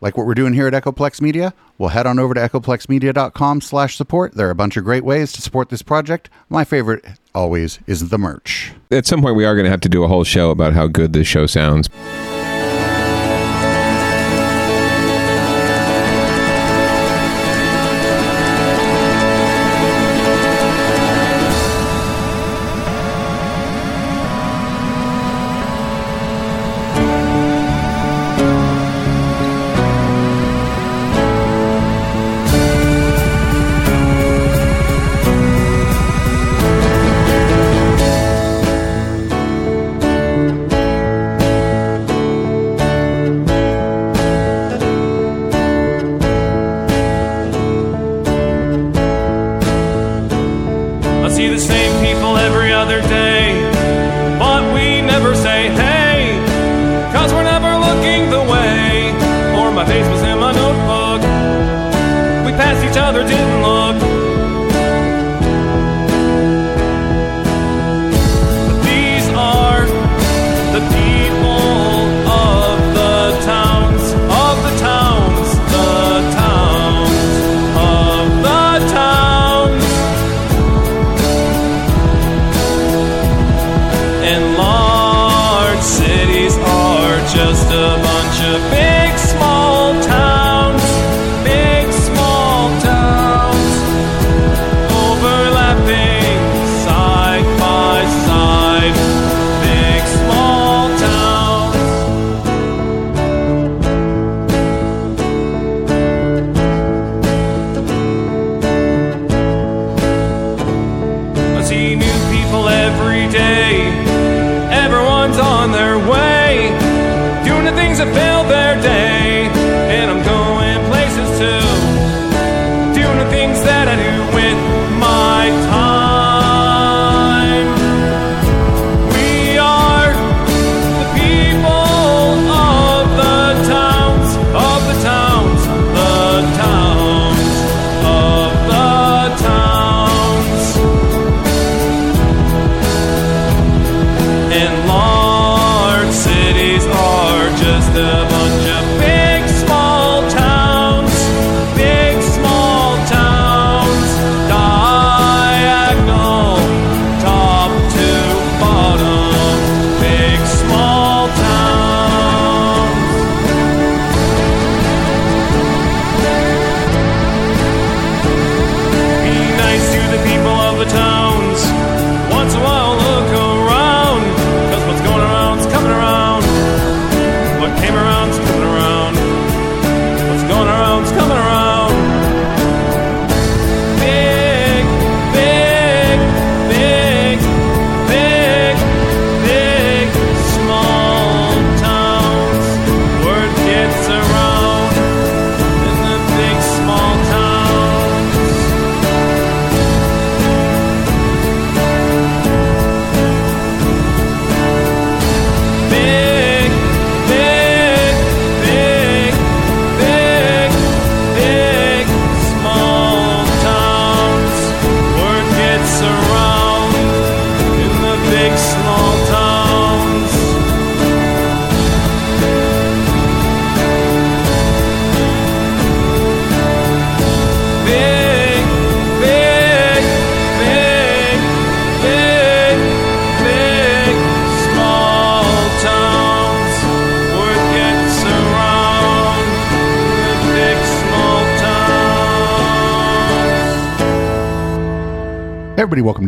Like what we're doing here at Echoplex Media? Well, head on over to echoplexmedia.com slash support. There are a bunch of great ways to support this project. My favorite always is the merch. At some point, we are going to have to do a whole show about how good this show sounds.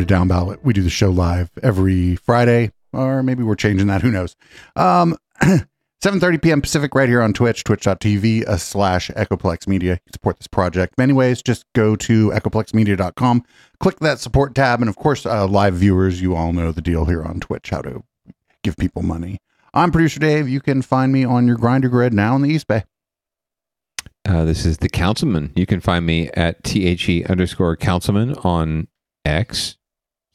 Down Ballot. We do the show live every Friday, or maybe we're changing that. Who knows? Um, 7.30 p.m. Pacific right here on Twitch, twitch.tv uh, slash Echoplex Media. You can support this project many ways. Just go to echoplexmedia.com, click that support tab, and of course, uh, live viewers, you all know the deal here on Twitch, how to give people money. I'm producer Dave. You can find me on your Grindr grid now in the East Bay. Uh, this is the councilman. You can find me at the underscore councilman on X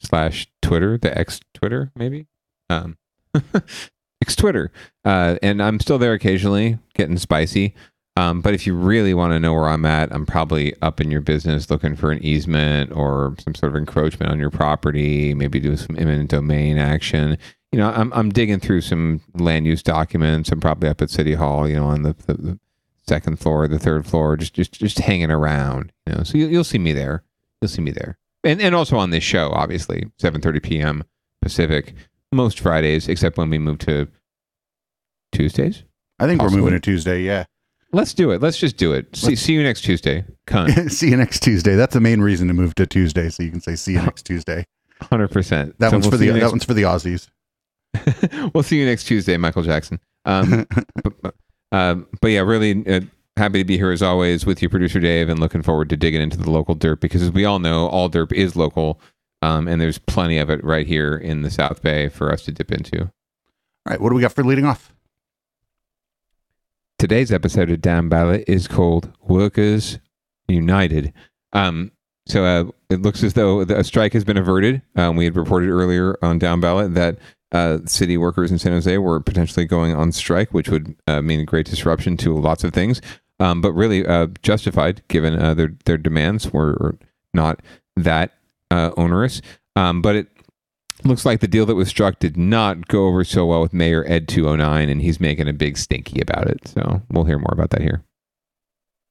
slash Twitter, the X Twitter maybe, um, X Twitter, uh, and I'm still there occasionally, getting spicy. Um, but if you really want to know where I'm at, I'm probably up in your business looking for an easement or some sort of encroachment on your property, maybe do some eminent domain action. You know, I'm I'm digging through some land use documents. I'm probably up at City Hall, you know, on the, the, the second floor, the third floor, just just just hanging around. You know, so you, you'll see me there. You'll see me there, and and also on this show, obviously, seven thirty p.m. Pacific, most Fridays, except when we move to Tuesdays. I think Possibly. we're moving to Tuesday. Yeah. Let's do it. Let's just do it. See, see you next Tuesday. Cunt. see you next Tuesday. That's the main reason to move to Tuesday, so you can say see you next Tuesday. Hundred percent. That one's for the that one's for the Aussies. we'll see you next Tuesday, Michael Jackson. Um, but, um, but yeah, really uh, happy to be here as always with you, producer Dave, and looking forward to digging into the local derp because, as we all know, all derp is local, um, and there's plenty of it right here in the South Bay for us to dip into. All right, what do we got for leading off? Today's episode of Down Ballot is called Workers United. Um, so uh, it looks as though a strike has been averted. Um, we had reported earlier on Down Ballot that uh, city workers in San Jose were potentially going on strike, which would uh, mean a great disruption to lots of things, um, but really uh, justified given uh, their their demands were not that uh, onerous. Um, but it looks like the deal that was struck did not go over so well with Mayor Ed 209, and he's making a big stinky about it. So we'll hear more about that here.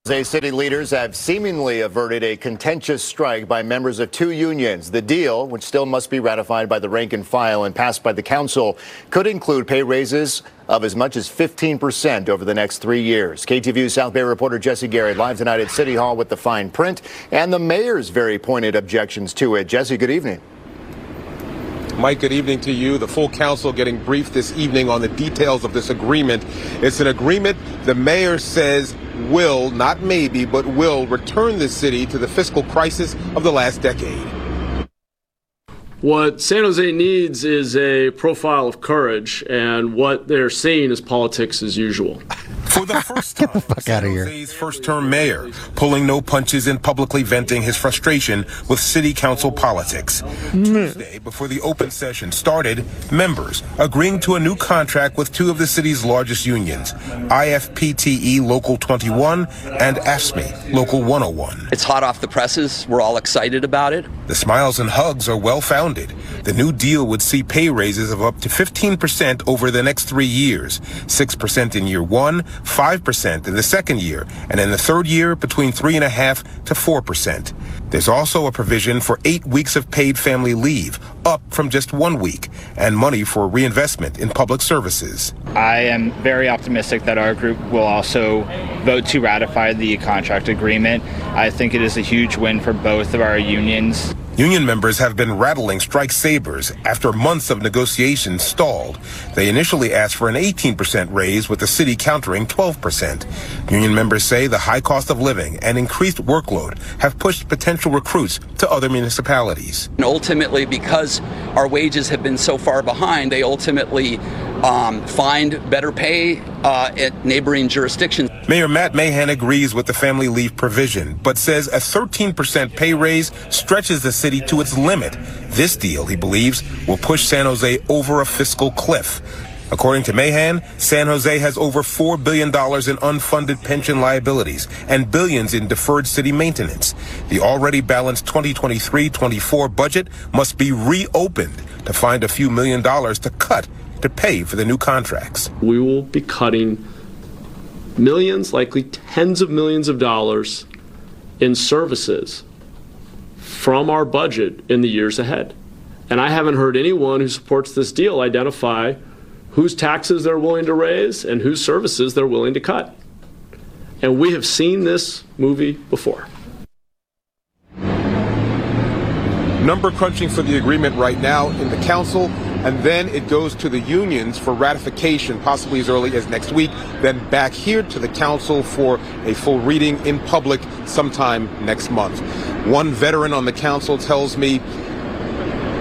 Jose city leaders have seemingly averted a contentious strike by members of two unions. The deal, which still must be ratified by the rank and file and passed by the council, could include pay raises of as much as 15% over the next three years. KTVU South Bay reporter Jesse Gary live tonight at City Hall with the fine print and the mayor's very pointed objections to it. Jesse, good evening. Mike, good evening to you. The full council getting briefed this evening on the details of this agreement. It's an agreement the mayor says will, not maybe, but will return the city to the fiscal crisis of the last decade. What San Jose needs is a profile of courage, and what they're seeing is politics as usual. For the first time, the fuck San outta here. Jose's first-term mayor, pulling no punches and publicly venting his frustration with city council politics. Tuesday, before the open session started, members agreeing to a new contract with two of the city's largest unions, IFPTE Local 21 and AFSCME Local 101. It's hot off the presses. We're all excited about it. The smiles and hugs are well founded. The new deal would see pay raises of up to 15% over the next three years 6% in year one, 5% in the second year, and in the third year, between 3.5 to 4%. There's also a provision for eight weeks of paid family leave, up from just one week, and money for reinvestment in public services. I am very optimistic that our group will also vote to ratify the contract agreement. I think it is a huge win for both of our unions. Union members have been rattling strike sabers after months of negotiations stalled. They initially asked for an 18% raise, with the city countering 12%. Union members say the high cost of living and increased workload have pushed potential recruits to other municipalities. And ultimately, because our wages have been so far behind, they ultimately um, find better pay uh, at neighboring jurisdictions. Mayor Matt Mahan agrees with the family leave provision, but says a 13% pay raise stretches the city to its limit. This deal, he believes, will push San Jose over a fiscal cliff. According to Mahan, San Jose has over $4 billion in unfunded pension liabilities and billions in deferred city maintenance. The already balanced 2023-24 budget must be reopened to find a few million dollars to cut to pay for the new contracts. We will be cutting millions, likely tens of millions of dollars in services from our budget in the years ahead. And I haven't heard anyone who supports this deal identify whose taxes they're willing to raise and whose services they're willing to cut. And we have seen this movie before. number crunching for the agreement right now in the council, and then it goes to the unions for ratification, possibly as early as next week, then back here to the council for a full reading in public sometime next month. One veteran on the council tells me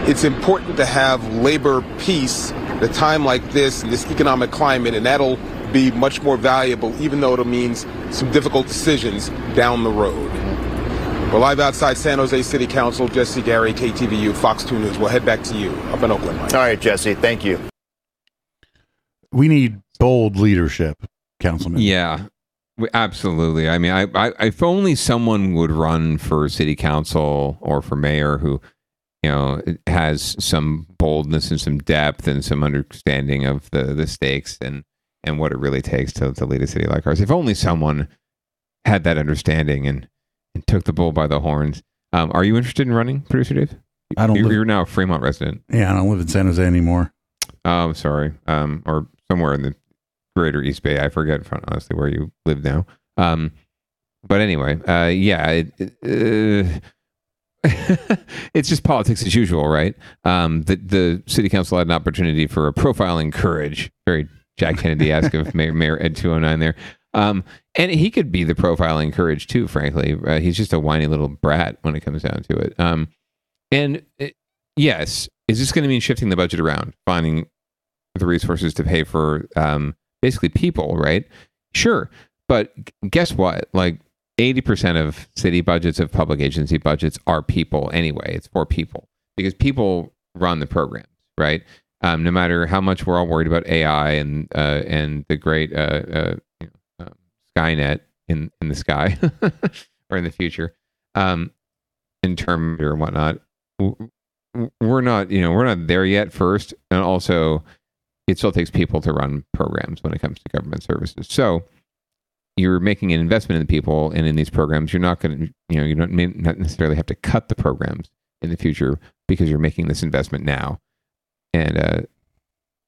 it's important to have labor peace at a time like this, in this economic climate, and that'll be much more valuable, even though it will means some difficult decisions down the road. We're live outside San Jose City Council. Jesse Gary, KTVU, Fox 2 News. We'll head back to you up in Oakland. Mike. All right, Jesse, thank you. We need bold leadership, Councilman. Yeah, we- absolutely. I mean, I, I, if only someone would run for city council or for mayor who, you know, it has some boldness and some depth and some understanding of the the stakes, and and what it really takes to, to lead a city like ours. If only someone had that understanding and, and took the bull by the horns. Um, are you interested in running, producer Dave? I don't You're, live- you're now a Fremont resident. Yeah, I don't live in San Jose anymore. Oh, I'm sorry. Um, or somewhere in the greater East Bay. I forget honestly where you live now. Um, but anyway, uh, yeah, it, it, uh, it's just politics as usual, right? Um, the the city council had an opportunity for a profiling courage, very Jack Kennedy esque of Mayor, Mayor Ed 209 there. Um, and he could be the profiling courage too, frankly. Uh, he's just a whiny little brat when it comes down to it. Um, and uh, yes, is this going to mean shifting the budget around, finding the resources to pay for um, basically people, right? Sure. But guess what? Like 80% of city budgets, of public agency budgets, are people anyway. It's for people because people run the programs, right? Um, no matter how much we're all worried about AI and uh, and the great uh, uh, you know, um, Skynet in, in the sky or in the future, um, in term or whatnot, we're not, you know, we're not there yet first. And also, it still takes people to run programs when it comes to government services. So you're making an investment in the people and in these programs. You're not going to, you know, you don't not necessarily have to cut the programs in the future because you're making this investment now. And uh,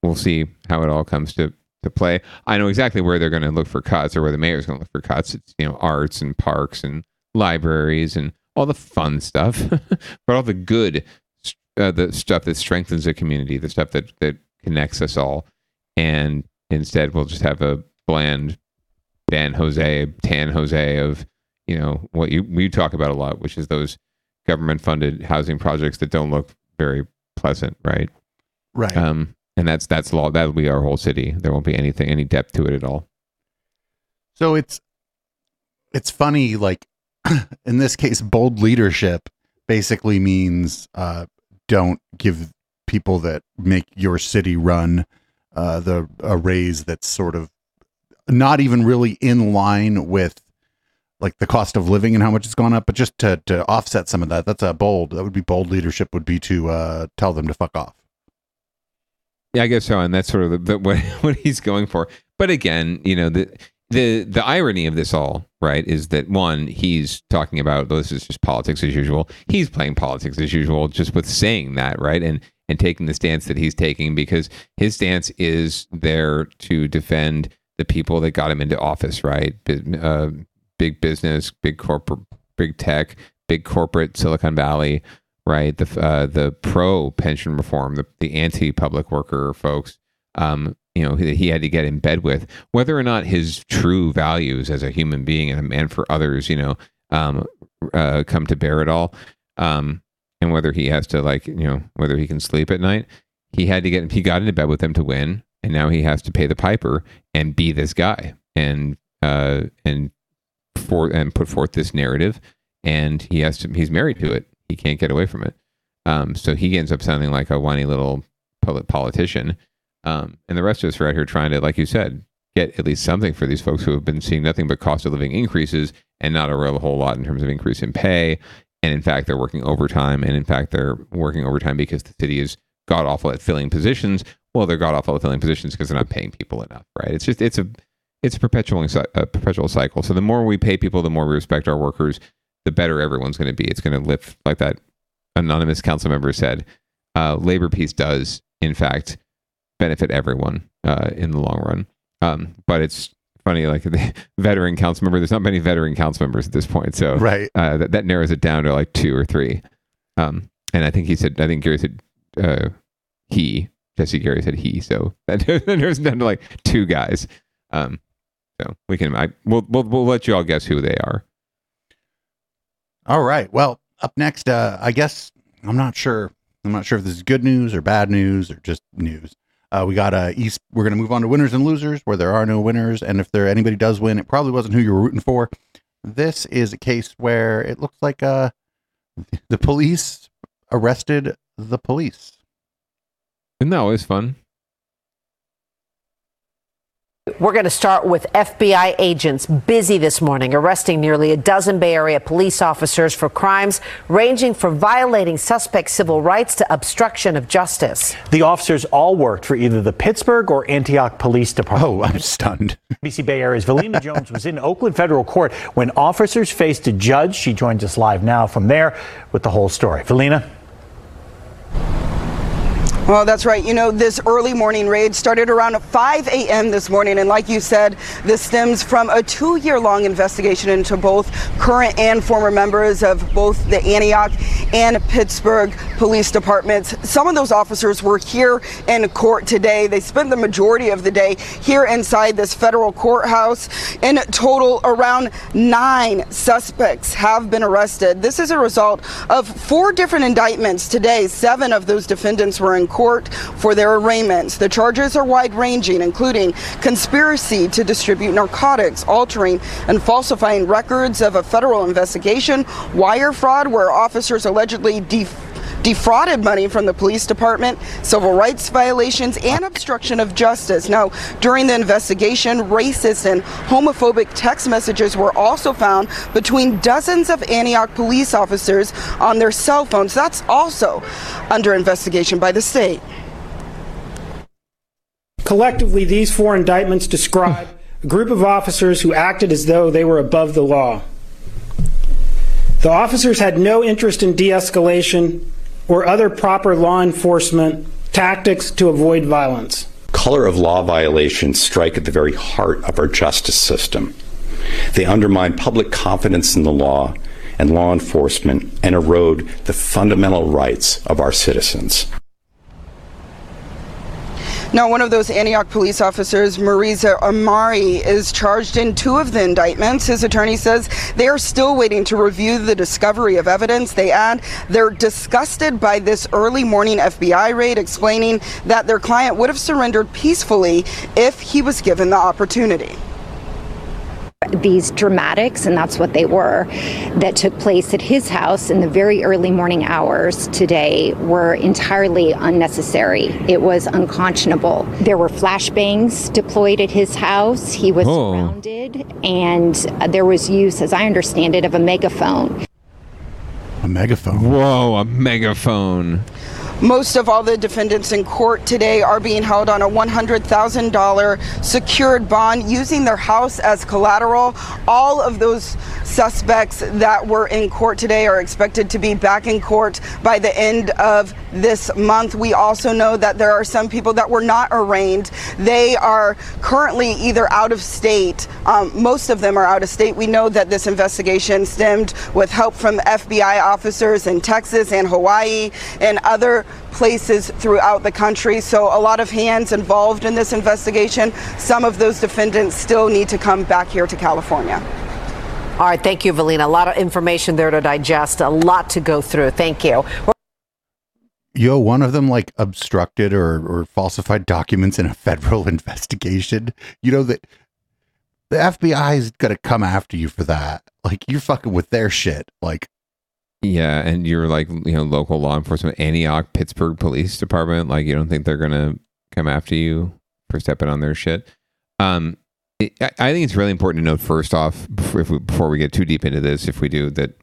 we'll see how it all comes to, to play. I know exactly where they're going to look for cuts or where the mayor's going to look for cuts. It's, you know, arts and parks and libraries and all the fun stuff, but all the good, uh, the stuff that strengthens the community, the stuff that, that connects us all. And instead, we'll just have a bland Ban Jose, Tan Jose of, you know, what you we talk about a lot, which is those government funded housing projects that don't look very pleasant, right? Right. Um, and that's that's law. That'll be our whole city. There won't be anything, any depth to it at all. So it's it's funny, like in this case, bold leadership basically means uh, don't give people that make your city run uh, the a raise that's sort of not even really in line with like the cost of living and how much it's gone up, but just to to offset some of that. That's a bold. That would be bold leadership. Would be to uh, tell them to fuck off. Yeah, I guess so, and that's sort of the, the, what what he's going for. But again, you know the the the irony of this all, right, is that one, he's talking about this is just politics as usual. He's playing politics as usual, just with saying that, right, and and taking the stance that he's taking because his stance is there to defend the people that got him into office, right? Big, uh, big business, big corporate, big tech, big corporate Silicon Valley, right? The uh, the pro pension reform, the the anti public worker folks, um, you know, he, he had to get in bed with whether or not his true values as a human being and a man for others, you know, um, uh, come to bear at all, um, and whether he has to like, you know, whether he can sleep at night. He had to get he got into bed with them to win, and now he has to pay the piper and be this guy and uh and for and put forth this narrative. And he has to he's married to it. He can't get away from it. Um so he ends up sounding like a whiny little poli- politician. Um and the rest of us are out here trying to like you said get at least something for these folks who have been seeing nothing but cost of living increases and not a real whole lot in terms of increase in pay. And in fact they're working overtime. And in fact they're working overtime because the city is god awful at filling positions well they're god awful filling positions because they're not paying people enough right it's just it's a it's a perpetual a perpetual cycle so the more we pay people the more we respect our workers the better everyone's going to be it's going to lift like that anonymous council member said uh, labor peace does in fact benefit everyone uh, in the long run um, but it's funny like the veteran council member there's not many veteran council members at this point so Right. uh, that, that narrows it down to like two or three. Um, and I think he said, I think Gary said uh, he, Jesse Gary said he. So that it down to like two guys. Um, so we can, I, we'll, we'll, we'll let you all guess who they are. All right. Well, up next, uh, I guess I'm not sure. I'm not sure if this is good news or bad news or just news. Uh, we got uh, East. We're going to move on to winners and losers, where there are no winners, and if there anybody does win, it probably wasn't who you were rooting for. This is a case where it looks like uh, the police arrested the police. Isn't that always fun? We're going to start with FBI agents busy this morning, arresting nearly a dozen Bay Area police officers for crimes ranging from violating suspect civil rights to obstruction of justice. The officers all worked for either the Pittsburg or Antioch Police Department. Oh, I'm stunned. NBC Bay Area's Velena Jones was in Oakland federal court when officers faced a judge. She joins us live now from there with the whole story. Velena? Well, that's right. You know, this early morning raid started around 5 a.m. this morning. And like you said, this stems from a two year long investigation into both current and former members of both the Antioch and Pittsburg police departments. Some of those officers were here in court today. They spent the majority of the day here inside this federal courthouse. In total, around nine suspects have been arrested. This is a result of four different indictments today. Seven of those defendants were in court for their arraignments. The charges are wide ranging, including conspiracy to distribute narcotics, altering and falsifying records of a federal investigation, wire fraud, where officers allegedly def- defrauded money from the police department, civil rights violations, and obstruction of justice. Now, during the investigation, racist and homophobic text messages were also found between dozens of Antioch police officers on their cell phones. That's also under investigation by the state. Collectively, these four indictments describe a group of officers who acted as though they were above the law. The officers had no interest in de escalation or other proper law enforcement tactics to avoid violence. Color of law violations strike at the very heart of our justice system. They undermine public confidence in the law and law enforcement and erode the fundamental rights of our citizens. Now, one of those Antioch police officers, Morteza Amiri, is charged in two of the indictments. His attorney says they are still waiting to review the discovery of evidence. They add they're disgusted by this early morning FBI raid, explaining that their client would have surrendered peacefully if he was given the opportunity these dramatics, and that's what they were, that took place at his house in the very early morning hours today were entirely unnecessary. It was unconscionable. There were flashbangs deployed at his house. He was Oh. surrounded, and uh, there was use, as I understand it, of a megaphone. A megaphone. Whoa, a megaphone. Most of all the defendants in court today are being held on a $100,000 secured bond using their house as collateral. All of those suspects that were in court today are expected to be back in court by the end of this month. We also know that there are some people that were not arraigned. They are currently either out of state. Um, most of them are out of state. We know that this investigation stemmed with help from FBI officers in Texas and Hawaii and other places throughout the country. So a lot of hands involved in this investigation. Some of those defendants still need to come back here to California. All right, thank you, Velena. A lot of information there to digest, a lot to go through. Thank you. Yo, one of them like obstructed or, or falsified documents in a federal investigation. You know that the FBI is gonna come after you for that. Like you're fucking with their shit. Like Yeah, and you're like, you know, local law enforcement, Antioch, Pittsburg Police Department. Like, you don't think they're gonna come after you for stepping on their shit? Um, it, I, I think it's really important to note first off, before, we, before we get too deep into this, if we do that,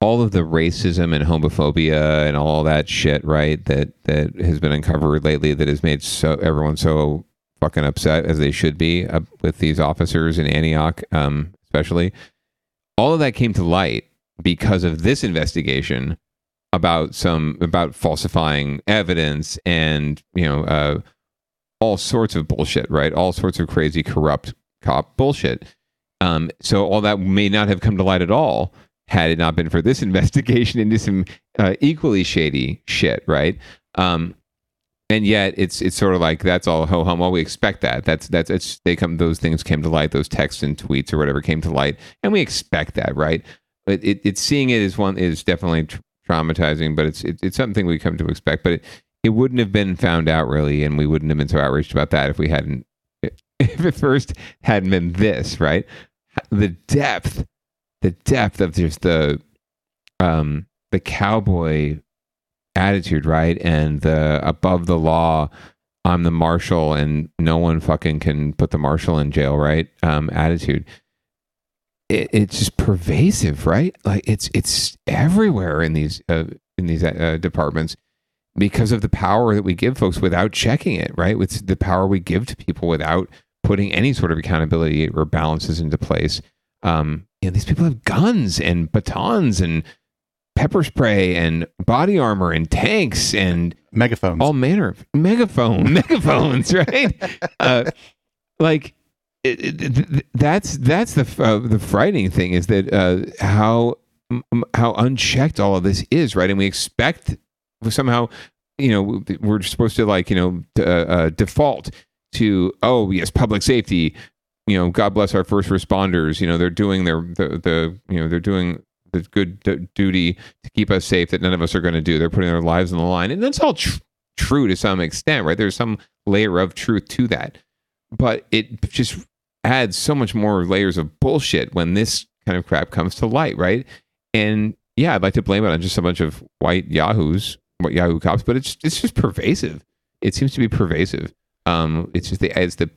all of the racism and homophobia and all that shit, right? That that has been uncovered lately, that has made so everyone so fucking upset as they should be uh, with these officers in Antioch, um, especially. All of that came to light because of this investigation about some about falsifying evidence and you know uh, all sorts of bullshit, right? All sorts of crazy, corrupt cop bullshit. Um, so all that may not have come to light at all had it not been for this investigation into some uh, equally shady shit, right? Um, and yet it's it's sort of like that's all ho hum. Well, we expect that. That's that's it's they come those things came to light. Those texts and tweets or whatever came to light, and we expect that, right? It, it, it's seeing it is one is definitely tr- traumatizing, but it's it, it's something we come to expect. But it, it wouldn't have been found out really, and we wouldn't have been so outraged about that if we hadn't if it first hadn't been this, right? The depth, the depth of just the um the cowboy attitude, right? And the above the law I'm the marshal and no one fucking can put the marshal in jail, right? Um, attitude. It, it's just pervasive, right? Like it's it's everywhere in these uh, in these uh, departments because of the power that we give folks without checking it, right? With the power we give to people without putting any sort of accountability or balances into place. Um, you know, these people have guns and batons and pepper spray and body armor and tanks and megaphones, all manner of megaphone, megaphones, right? uh, like it, that's that's the uh, the frightening thing is that uh, how how unchecked all of this is, right? And we expect somehow, you know, we're supposed to like you know uh, uh, default to oh yes, public safety. You know, God bless our first responders. You know, they're doing their the, the you know they're doing the good d- duty to keep us safe that none of us are going to do. They're putting their lives on the line, and that's all tr- true to some extent, right? There's some layer of truth to that, but it just adds so much more layers of bullshit when this kind of crap comes to light, right? And yeah, I'd like to blame it on just a bunch of white yahoos, white Yahoo cops, but it's it's just pervasive. It seems to be pervasive. Um, it's just the it's the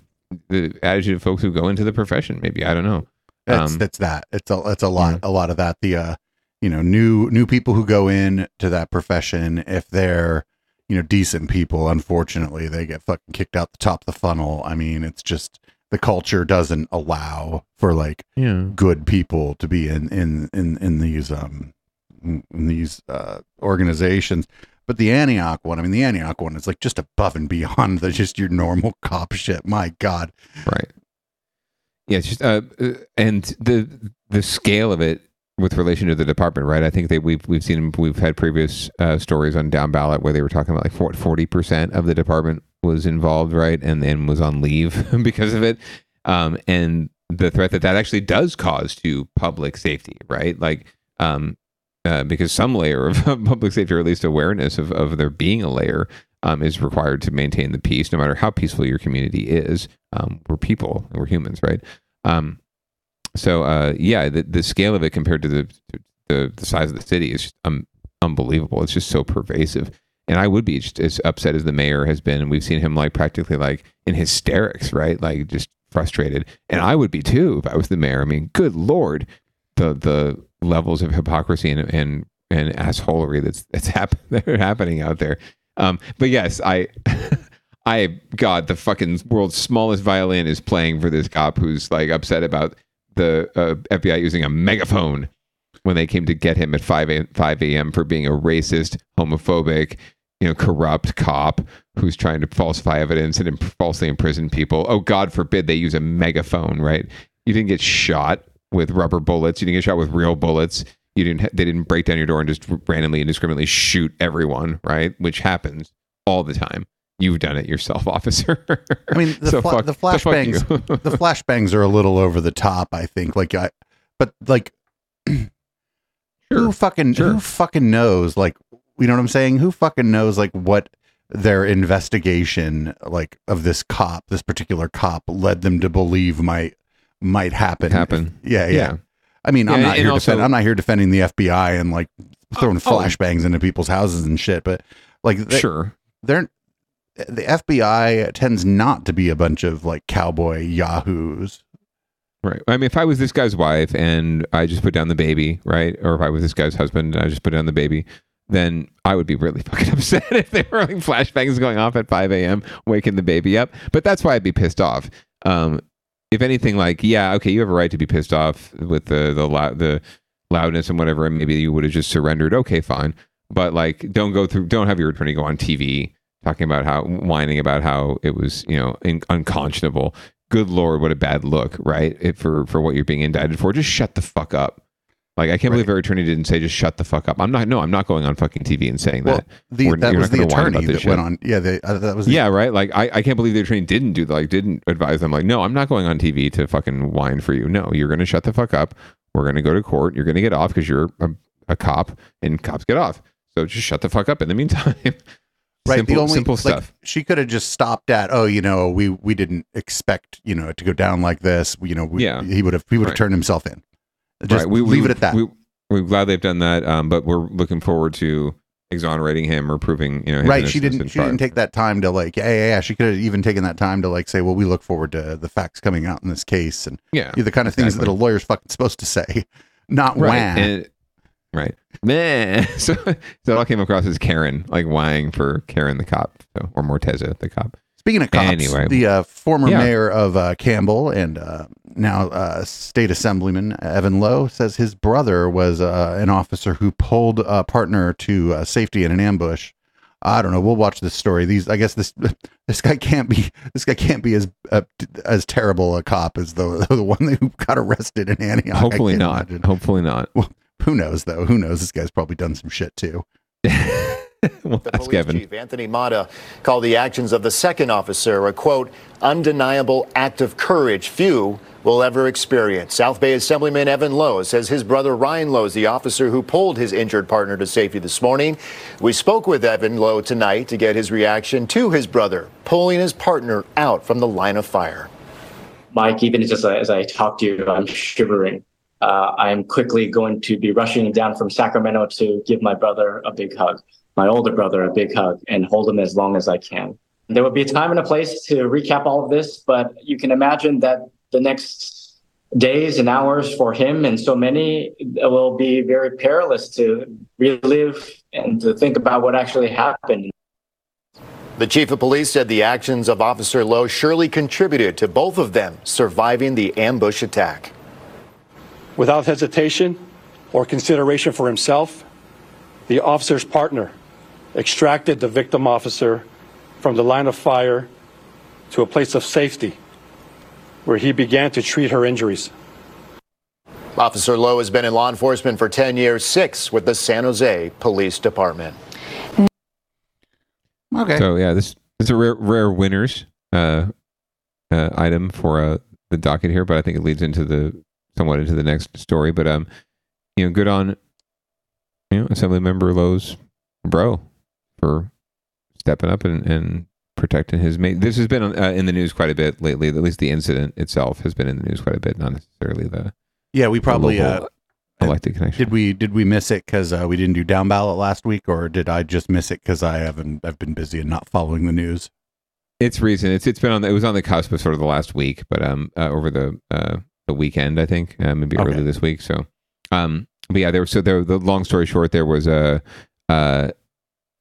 the attitude of folks who go into the profession. Maybe I don't know. That's Um, that's that. It's a it's a lot a lot of that. The uh, you know, new new people who go in to that profession, if they're you know decent people, unfortunately, they get fucking kicked out the top of the funnel. I mean, it's just the culture doesn't allow for like Yeah. good people to be in in in in these um in these uh organizations. But the Antioch one, I mean, the Antioch one is like just above and beyond the just your normal cop shit. My God, right? Yeah, it's just uh, uh, and the the scale of it with relation to the department, right? I think that we've we've seen we've had previous uh, stories on down ballot where they were talking about like forty percent of the department was involved, right, and then was on leave because of it, um, and the threat that that actually does cause to public safety, right? Like, um, uh, because some layer of public safety, or at least awareness of of there being a layer, um, is required to maintain the peace, no matter how peaceful your community is. Um, we're people, we're humans, right? Um, so uh, yeah, the, the scale of it compared to the the, the size of the city is um, unbelievable. It's just so pervasive. And I would be just as upset as the mayor has been. And we've seen him like practically like in hysterics, right? Like just frustrated. And I would be too if I was the mayor. I mean, good lord, the the levels of hypocrisy and and, and assholery that's that's hap- that happening out there. Um, but yes, I I God, the fucking world's smallest violin is playing for this cop who's like upset about the uh, FBI using a megaphone when they came to get him at 5 a, 5 a.m. for being a racist, homophobic, you know, corrupt cop who's trying to falsify evidence and imp- falsely imprison people. Oh, God forbid they use a megaphone, right? You didn't get shot with rubber bullets. You didn't get shot with real bullets. You didn't. Ha- they didn't break down your door and just randomly, indiscriminately shoot everyone, right? Which happens all the time. You've done it yourself, officer. I mean, the, So fla- fuck- the so flashbangs, the flashbangs are a little over the top. I think. Like, I, but like, who fucking who fucking knows? Like, you know what I'm saying? Who fucking knows? Like, what their investigation, like, of this cop, this particular cop, led them to believe might might happen. Happen. Yeah, yeah. Yeah. I mean, I'm not here also- defend, I'm not here defending the FBI and like throwing oh, oh. flashbangs into people's houses and shit. But like, they, Sure. they're the FBI tends not to be a bunch of like cowboy yahoos. Right. I mean, if I was this guy's wife and I just put down the baby, right? Or if I was this guy's husband and I just put down the baby, then I would be really fucking upset if they were like flashbangs going off at 5 a.m., waking the baby up. But that's why I'd be pissed off. Um, if anything, like, yeah, okay, you have a right to be pissed off with the the the loudness and whatever, and maybe you would have just surrendered. Okay, fine. But like, don't go through. Don't have your attorney go on TV talking about how whining about how it was, you know, in, unconscionable. Good lord, what a bad look, right? If for for what you're being indicted for, just shut the fuck up. Like, I can't believe our attorney didn't say just shut the fuck up. I'm not. No, I'm not going on fucking TV and saying Well, that. the, We're- that was the attorney that this went on. Yeah, they, uh, that was the, Yeah, right. Like I, I can't believe the attorney didn't do that. Like didn't advise them. Like, no, I'm not going on TV to fucking whine for you. No, you're gonna shut the fuck up. We're gonna go to court. You're gonna get off because you're a, a cop, and cops get off. So just shut the fuck up in the meantime. right. Simple, the only simple like, stuff. She could have just stopped at, oh, you know, we we didn't expect you know it to go down like this. You know, we, Yeah. he would have he would have Right. turned himself in. Just right. We, leave we, it at that. We, we're glad they've done that, um, but we're looking forward to exonerating him or proving you know right she didn't she didn't take that time to like yeah yeah, yeah. she could have even taken that time to like say well we look forward to the facts coming out in this case and Yeah, the kind of things that a lawyer's fucking supposed to say not right wham and, right man so so it all came across as Karen like whining for Karen the cop so, or Morteza the cop Speaking of cops, Anyway. the uh, former Yeah. mayor of uh, Campbell and uh, now uh, state assemblyman Evan Low says his brother was uh, an officer who pulled a partner to uh, safety in an ambush. I don't know. We'll watch this story. These, I guess this this guy can't be this guy can't be as uh, as terrible a cop as the the one who got arrested in Antioch. Hopefully not imagine. hopefully not Well, who knows though? Who knows? This guy's probably done some shit too. well, The that's police Kevin chief, Anthony Mata, called the actions of the second officer a quote, undeniable act of courage few will ever experience. South Bay Assemblyman Evan Low says his brother Ryan Low is the officer who pulled his injured partner to safety this morning. We spoke with Evan Low tonight to get his reaction to his brother pulling his partner out from the line of fire. Mike, even just as I talk to you, I'm shivering. Uh, I'm quickly going to be rushing down from Sacramento to give my brother a big hug, my older brother a big hug, and hold him as long as I can. There will be a time and a place to recap all of this, but you can imagine that the next days and hours for him and so many will be very perilous to relive and to think about what actually happened. The chief of police said the actions of Officer Low surely contributed to both of them surviving the ambush attack. Without hesitation or consideration for himself, the officer's partner extracted the victim officer from the line of fire to a place of safety where he began to treat her injuries. Officer Low has been in law enforcement for 10 years, six with the San Jose Police Department. Okay. So yeah, this is a rare, rare winners uh, uh, item for uh, the docket here, but I think it leads into the somewhat into the next story. But um, you know, good on you know Assembly Member Low's bro for stepping up and, and protecting his mate. This has been uh, in the news quite a bit lately. At least the incident itself has been in the news quite a bit, not necessarily the Yeah, we probably uh, elected connection. Did we did we miss it because uh, we didn't do down ballot last week, or did I just miss it because I haven't I've been busy and not following the news? It's recent. It's it's been on. The, it was on the cusp of sort of the last week, but um, uh, over the uh the weekend, I think, uh, maybe Okay. early this week. So, um, but yeah, there was so there. The long story short, there was a uh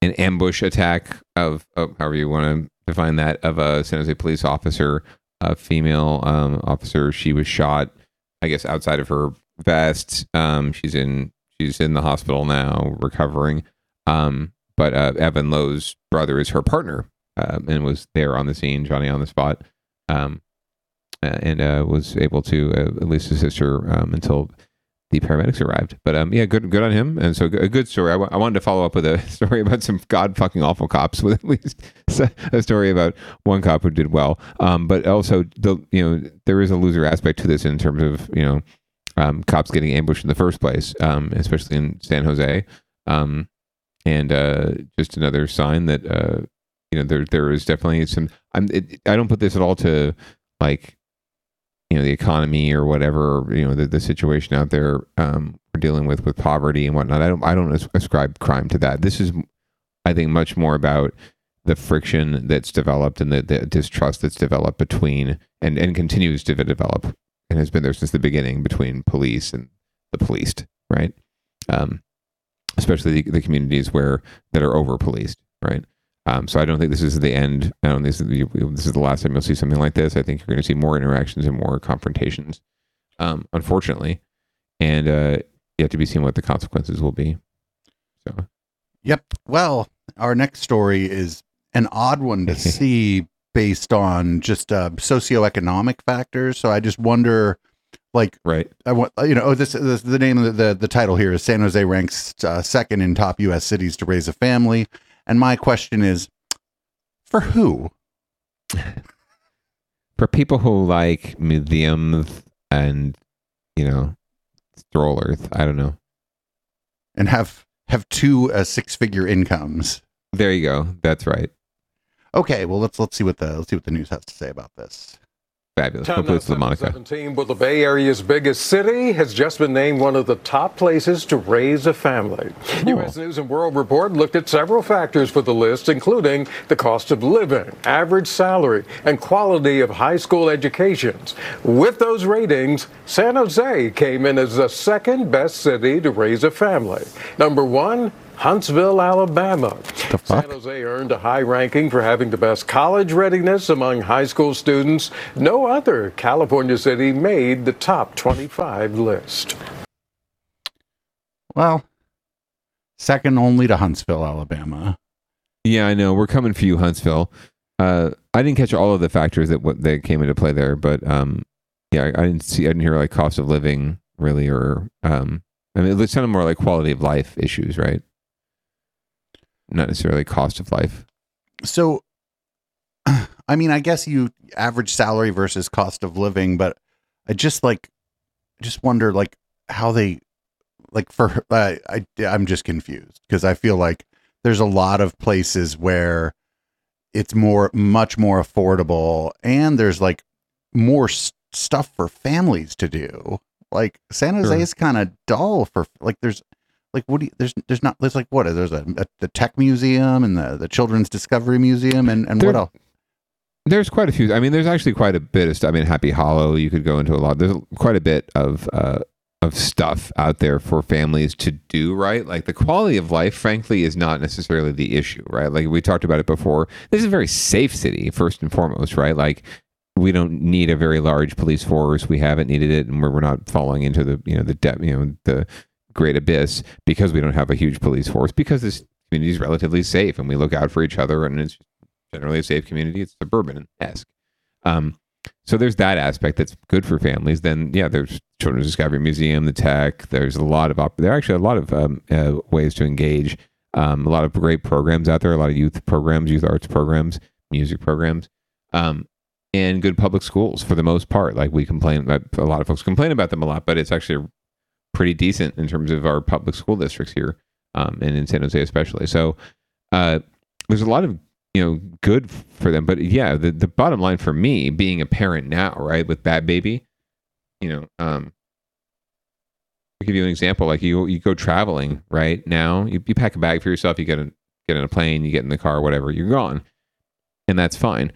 an ambush attack of, of however you want to define that of a San Jose police officer, a female um officer. She was shot, I guess, outside of her vest. Um, she's in she's in the hospital now, recovering. Um, but uh, Evan Low's brother is her partner, um, and was there on the scene, Johnny on the spot, um, and uh, was able to uh, at least assist her um, until the paramedics arrived. But um, yeah, good good on him. And so a good story. I wanted to follow up with a story about some god fucking awful cops with at least a story about one cop who did well. Um, but also the you know there is a loser aspect to this in terms of you know um, cops getting ambushed in the first place, um, especially in San Jose. Um, and uh, just another sign that uh, you know there there is definitely some. It, I don't put this at all to like you know the economy or whatever you know the, the situation out there um, we're dealing with with poverty and whatnot. I don't I don't ascribe crime to that. This is I think much more about the friction that's developed and the, the distrust that's developed between and and continues to develop and has been there since the beginning between police and the policed, right? Um, especially the, the communities where that are over policed, right? Um, so I don't think this is the end. I don't think this is the, this is the last time you'll see something like this. I think you're going to see more interactions and more confrontations, um, unfortunately, and uh, yet to be seen what the consequences will be. So Yep. Well, our next story is an odd one to see based on just uh, socioeconomic factors. So I just wonder, like, right? I want you know, oh, this, this the name of the, the the title here is San Jose ranks uh, second in top U.S. cities to raise a family, and my question is, for who? for people who like museums and you know strollers, I don't know. And have have two uh, six figure incomes. There you go. That's right. Okay, well let's let's see what the let's see what the news has to say about this. Fabulous. Time it's La Monica. 17, well, the Bay Area's biggest city has just been named one of the top places to raise a family. U.S. News and World Report looked at several factors for the list, including the cost of living, average salary, and quality of high school educations. With those ratings, San Jose came in as the second best city to raise a family. Number one, Huntsville, Alabama. San Jose earned a high ranking for having the best college readiness among high school students. No other California city made the top 25 list. Well, second only to Huntsville, Alabama. Yeah, I know. We're coming for you, Huntsville. Uh, I didn't catch all of the factors that what that came into play there, but um, yeah, I, I didn't see. I didn't hear like cost of living really, or um, I mean, it sounded more like quality of life issues, right? Not necessarily cost of life. So, I mean, I guess you average salary versus cost of living, but I just like, just wonder like how they, like for uh, I I'm just confused because I feel like there's a lot of places where it's more much more affordable and there's like more s- stuff for families to do. Like San Jose Sure. is kind of dull for like there's like what do you, there's there's not there's like what there's a, a the tech museum and the the children's discovery museum and and what else There's quite a few. I mean, there's actually quite a bit of stuff. I mean, Happy Hollow, you could go into a lot. There's quite a bit of uh, of stuff out there for families to do. Right, like the quality of life, frankly, is not necessarily the issue. Right, like we talked about it before. This is a very safe city, first and foremost. Right, like we don't need a very large police force. We haven't needed it, and we're, we're not falling into the you know the debt you know the great abyss because we don't have a huge police force because this community is relatively safe and we look out for each other and it's generally a safe community. It's suburban esque. Um, so there's that aspect that's good for families. Then yeah, there's Children's Discovery Museum, the tech. There's a lot of op- there are actually a lot of um, uh, ways to engage. Um, a lot of great programs out there. A lot of youth programs, youth arts programs, music programs, um, and good public schools for the most part. Like we complain, about, a lot of folks complain about them a lot, but it's actually pretty decent in terms of our public school districts here, um, and in San Jose especially. So uh, there's a lot of you know good for them. But yeah, the the bottom line for me, being a parent now, right, with Bad Baby, you know, um, I'll give you an example. Like you you go traveling right now, you, you pack a bag for yourself, you get a, get in a plane, you get in the car, whatever, you're gone, and that's fine.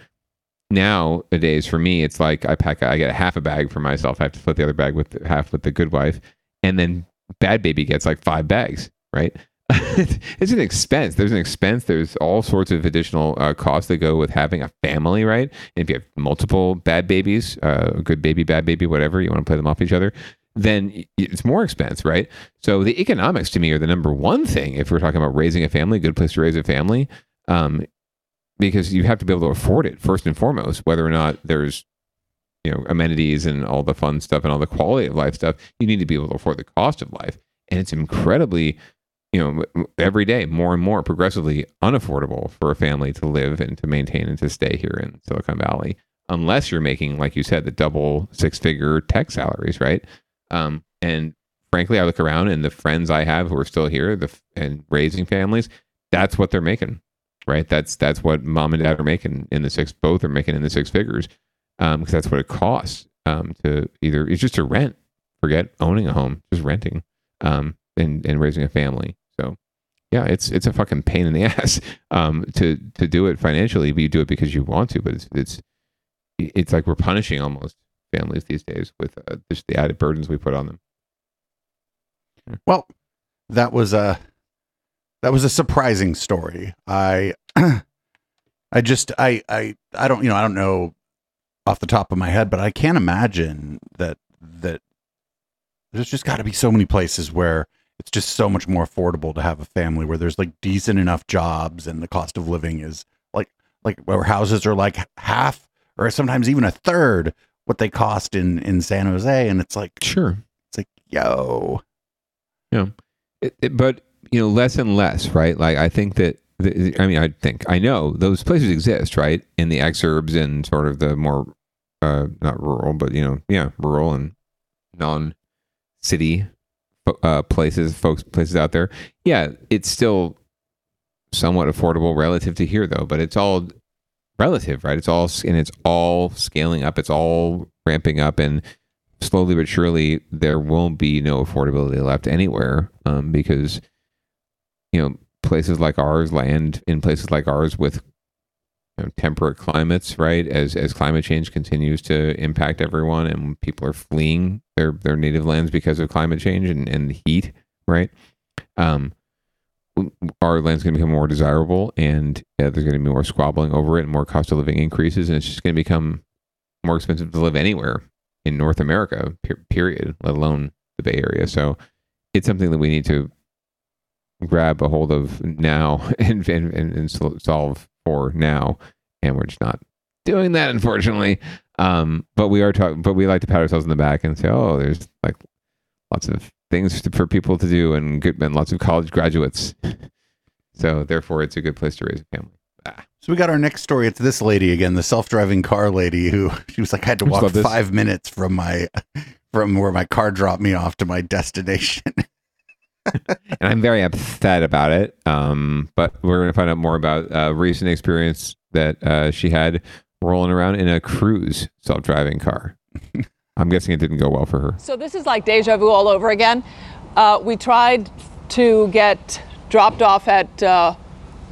Nowadays, for me, it's like I pack, I get a half a bag for myself. I have to split the other bag with half with the good wife, and then Bad Baby gets like five bags, right? it's an expense. There's an expense. There's all sorts of additional uh, costs that go with having a family, right? And if you have multiple bad babies, uh, good baby, bad baby, whatever, you want to play them off each other, then it's more expense, right? So the economics to me are the number one thing if we're talking about raising a family, good place to raise a family, um, because you have to be able to afford it first and foremost, whether or not there's you know amenities and all the fun stuff and all the quality of life stuff. You need to be able to afford the cost of life, and it's incredibly you know every day more and more progressively unaffordable for a family to live and to maintain and to stay here in Silicon Valley unless you're making like you said the double six figure tech salaries right? Um, and frankly I look around and the friends I have who are still here the and raising families that's what they're making right? That's that's what mom and dad are making in the six both are making in the six figures um because that's what it costs um to either it's just to rent forget owning a home just renting um and and raising a family. So yeah it's it's a fucking pain in the ass um to to do it financially but you do it because you want to but it's it's it's like we're punishing almost families these days with uh, just the added burdens we put on them. Well, that was a that was a surprising story. I I just I I I don't you know I don't know off the top of my head, but I can't imagine that that there's just got to be so many places where it's just so much more affordable to have a family where there's like decent enough jobs and the cost of living is like like where houses are like half or sometimes even a third what they cost in in San Jose and it's like sure it's like yo Yeah, it, it- but you know, less and less, right? Like I think that. The, I mean, I think I know those places exist, right? In the exurbs and sort of the more, uh, not rural, but you know, yeah, rural and non-city uh, places, folks, places out there. Yeah, it's still somewhat affordable relative to here, though. But it's all relative, right? It's all and it's all scaling up. It's all ramping up, and slowly but surely there won't be no affordability left anywhere um, because you know places like ours land in places like ours with you know, temperate climates, right? As as climate change continues to impact everyone, and people are fleeing their their native lands because of climate change and, and heat, right? Um, our land's going to become more desirable, and yeah, there's going to be more squabbling over it, and more cost of living increases, and it's just going to become more expensive to live anywhere in North America. per- Period. Let alone the Bay Area. So it's something that we need to grab a hold of now and and, and, and solve for now, and we're just not doing that, unfortunately. Um, but we are talking. But we like to pat ourselves on the back and say, "Oh, there's like lots of things for people to do, and good, and lots of college graduates." so therefore, it's a good place to raise a family. So we got our next story. It's this lady again, the self-driving car lady who she was like, I had to walk five minutes from my from where my car dropped me off to my destination. And I'm very upset about it. Um, but we're going to find out more about a recent experience that uh, she had rolling around in a cruise self-driving car. I'm guessing it didn't go well for her. So this is like deja vu all over again. Uh, we tried to get dropped off at uh,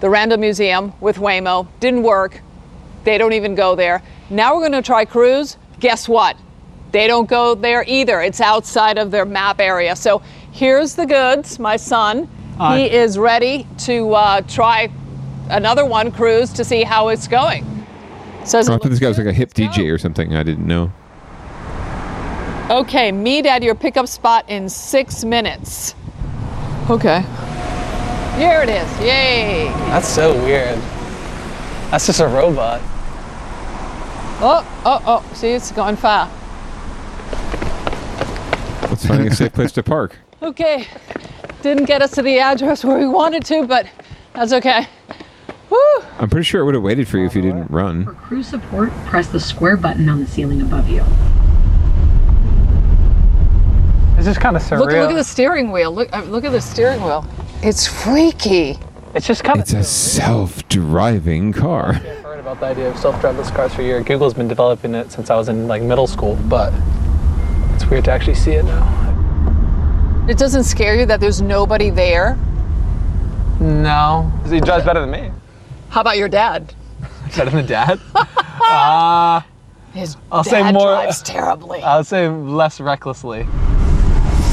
the Randall Museum with Waymo. Didn't work. They don't even go there. Now we're going to try cruise. Guess what? They don't go there either. It's outside of their map area. So here's the goods. My son, Hi. he is ready to uh, try another one cruise to see how it's going. Says Oh, I thought this guy was like a hip DJ or something. I didn't know. Okay, meet at your pickup spot in six minutes. Okay. Here it is. Yay. That's so weird. That's just a robot. Oh, oh, oh. See, it's going far. Let's find a safe place to park. Okay. Didn't get us to the address where we wanted to, but that's okay. Woo! I'm pretty sure it would have waited for you if you didn't run. Cruise support, press the square button on the ceiling above you. It's just kind of surreal. Look, look at the steering wheel. Look, uh, look at the steering wheel. It's freaky. It's just kind of. It's a self-driving car. I've heard about the idea of self-driverless cars for years. Google's been developing it since I was in like middle school, but it's weird to actually see it now. It doesn't scare you that there's nobody there? No, he drives better than me. How about your dad? Better than dad? uh, His I'll dad say more. drives terribly. I'll say less recklessly.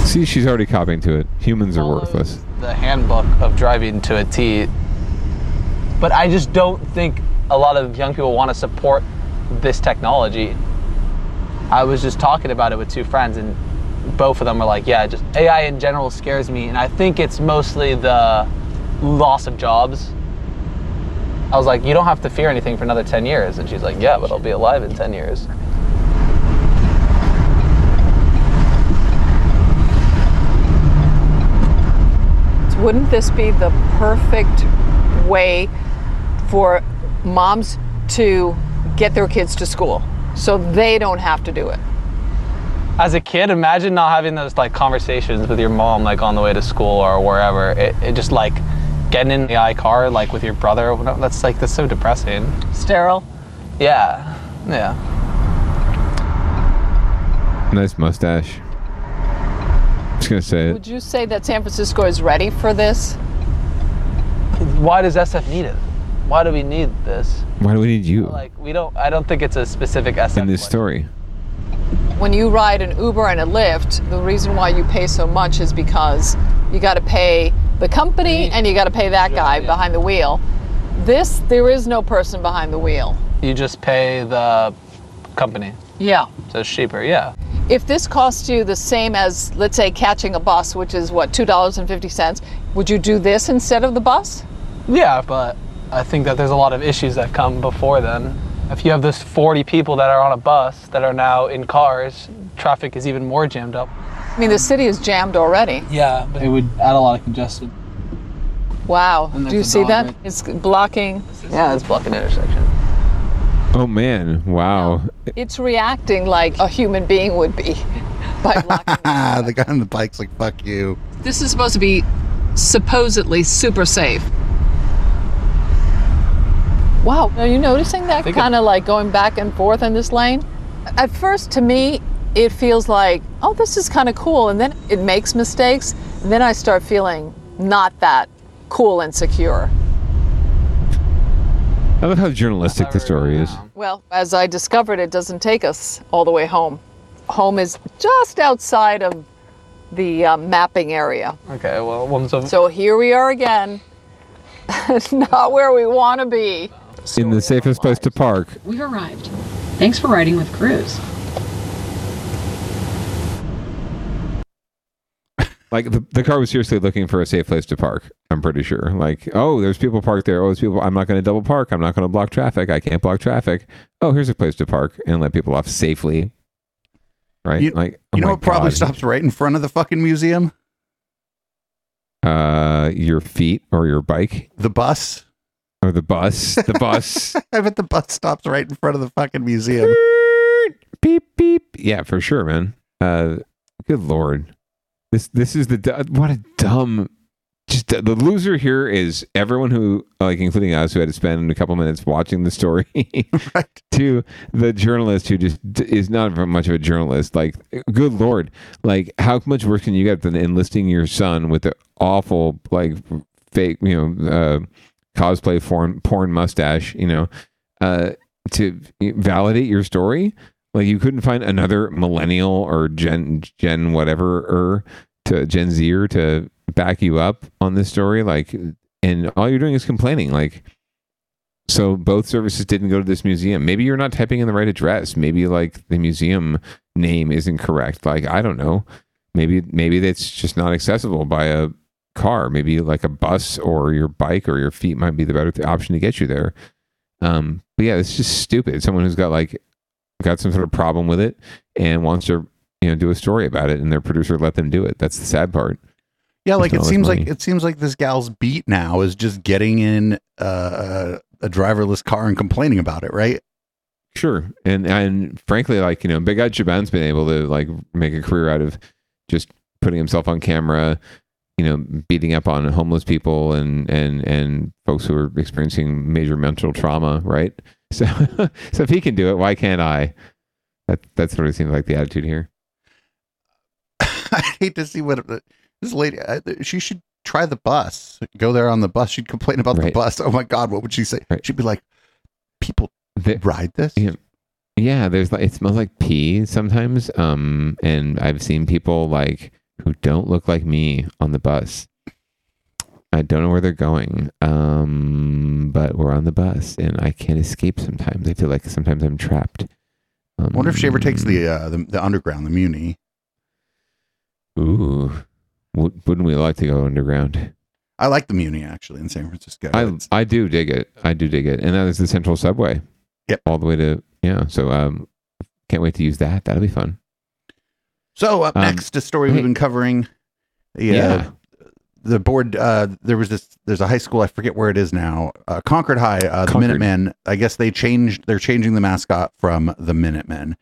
See, she's already copying to it. Humans are worthless. the handbook of driving to a T. But I just don't think a lot of young people want to support this technology. I was just talking about it with two friends, and both of them were like, "Yeah, just AI in general scares me," and I think it's mostly the loss of jobs. I was like, "You don't have to fear anything for another 10 years," and she's like, "Yeah, but I'll be alive in 10 years." Wouldn't this be the perfect way for moms to get their kids to school so they don't have to do it? As a kid, imagine not having those like conversations with your mom like on the way to school or wherever. It, it just like getting in the i car like with your brother. That's like that's so depressing. Sterile. Yeah, yeah. Nice mustache. i Just gonna say it. Would you say that San Francisco is ready for this? Why does SF need it? Why do we need this? Why do we need you Like we don't. I don't think it's a specific SF. in this story? When you ride an Uber and a Lyft, the reason why you pay so much is because you got to pay the company and you got to pay that guy behind the wheel. This, there is no person behind the wheel. You just pay the company, Yeah. so it's cheaper. Yeah. If this costs you the same as, let's say, catching a bus, which is what, $2.50, would you do this instead of the bus? Yeah, but I think that there's a lot of issues that come before then. If you have this 40 people that are on a bus that are now in cars, traffic is even more jammed up. I mean, the city is jammed already. Yeah, but it would add a lot of congestion. Wow. Do you see that? right- It's blocking. Yeah, it's blocking intersection. Oh man! Wow. It's reacting like a human being would be by blocking. the guy on the bike's like, fuck you. this is supposed to be supposedly super safe. Wow, are you noticing that kind of like going back and forth in this lane? At first, to me, it feels like, oh, this is kind of cool. And then it makes mistakes. And then I start feeling not that cool and secure. I love how journalistic the story is. Well, as I discovered, it doesn't take us all the way home. Home is just outside of the uh, mapping area. Okay, well, one's a So here we are again. It's not where we want to be. In the safest place to park. We've arrived. Thanks for riding with Cruise. Like the, the car was seriously looking for a safe place to park. I'm pretty sure. Like, oh, there's people parked there. Oh, there's people. I'm not going to double park. I'm not going to block traffic. I can't block traffic. Oh, here's a place to park and let people off safely. Right? You, like, oh you know my what probably stops right in front of the fucking museum? Uh, your feet or your bike The bus. Or the bus. The bus. I bet the bus stops right in front of the fucking museum. beep beep. Yeah, for sure, man. Uh, good lord, this this is the what a dumb. Just the the loser here is everyone who, like, including us, who had to spend a couple minutes watching the story, to the journalist who just is not much of a journalist. Like, good lord, like, how much worse can you get than enlisting your son with the awful, like, fake, you know, uh, cosplay porn porn mustache, you know, uh, to validate your story? Like you couldn't find another millennial or Gen Gen whatever or to Gen Zer to back you up on this story. Like, and all you're doing is complaining. Like, so both services didn't go to this museum. Maybe you're not typing in the right address. Maybe like the museum name isn't correct. Like I don't know. Maybe maybe that's just not accessible by a car. Maybe like a bus or your bike or your feet might be the better th- option to get you there. Um, but yeah, it's just stupid. Someone who's got like got some sort of problem with it and wants to you know do a story about it, and their producer let them do it. That's the sad part. Yeah, like it seems like it seems like this gal's beat now is just getting in uh, a driverless car and complaining about it, right? Sure, and and frankly, like you know, Big Guy Chaban's been able to like make a career out of just putting himself on camera, you know, beating up on homeless people and and and folks who are experiencing major mental trauma, right? So so if he can do it, why can't I? That that sort of seems like the attitude here. I hate to see what this lady. I, she should try the bus. Go there on the bus. She'd complain about the bus. Oh my god, what would she say? She'd be like, "People ride this." Yeah. Yeah, there's like it smells like pee sometimes. Um, and I've seen people like who don't look like me on the bus. I don't know where they're going. Um, but we're on the bus and I can't escape sometimes. I feel like sometimes I'm trapped. Um, I wonder if she ever takes the uh, the, the underground, the Muni. Ooh, wouldn't we like to go underground? I like the Muni actually in San Francisco. I I do dig it. I do dig it, and that is the Central Subway. Yep, all the way to yeah. So um, can't wait to use that. That'll be fun. So up Um, next, a story we've been covering. The, uh, Yeah. the board. Uh, there was this. There's a high school. I forget where it is now. Uh, Concord High. Uh, the Concord. Minutemen. I guess they changed. They're changing the mascot from the Minutemen,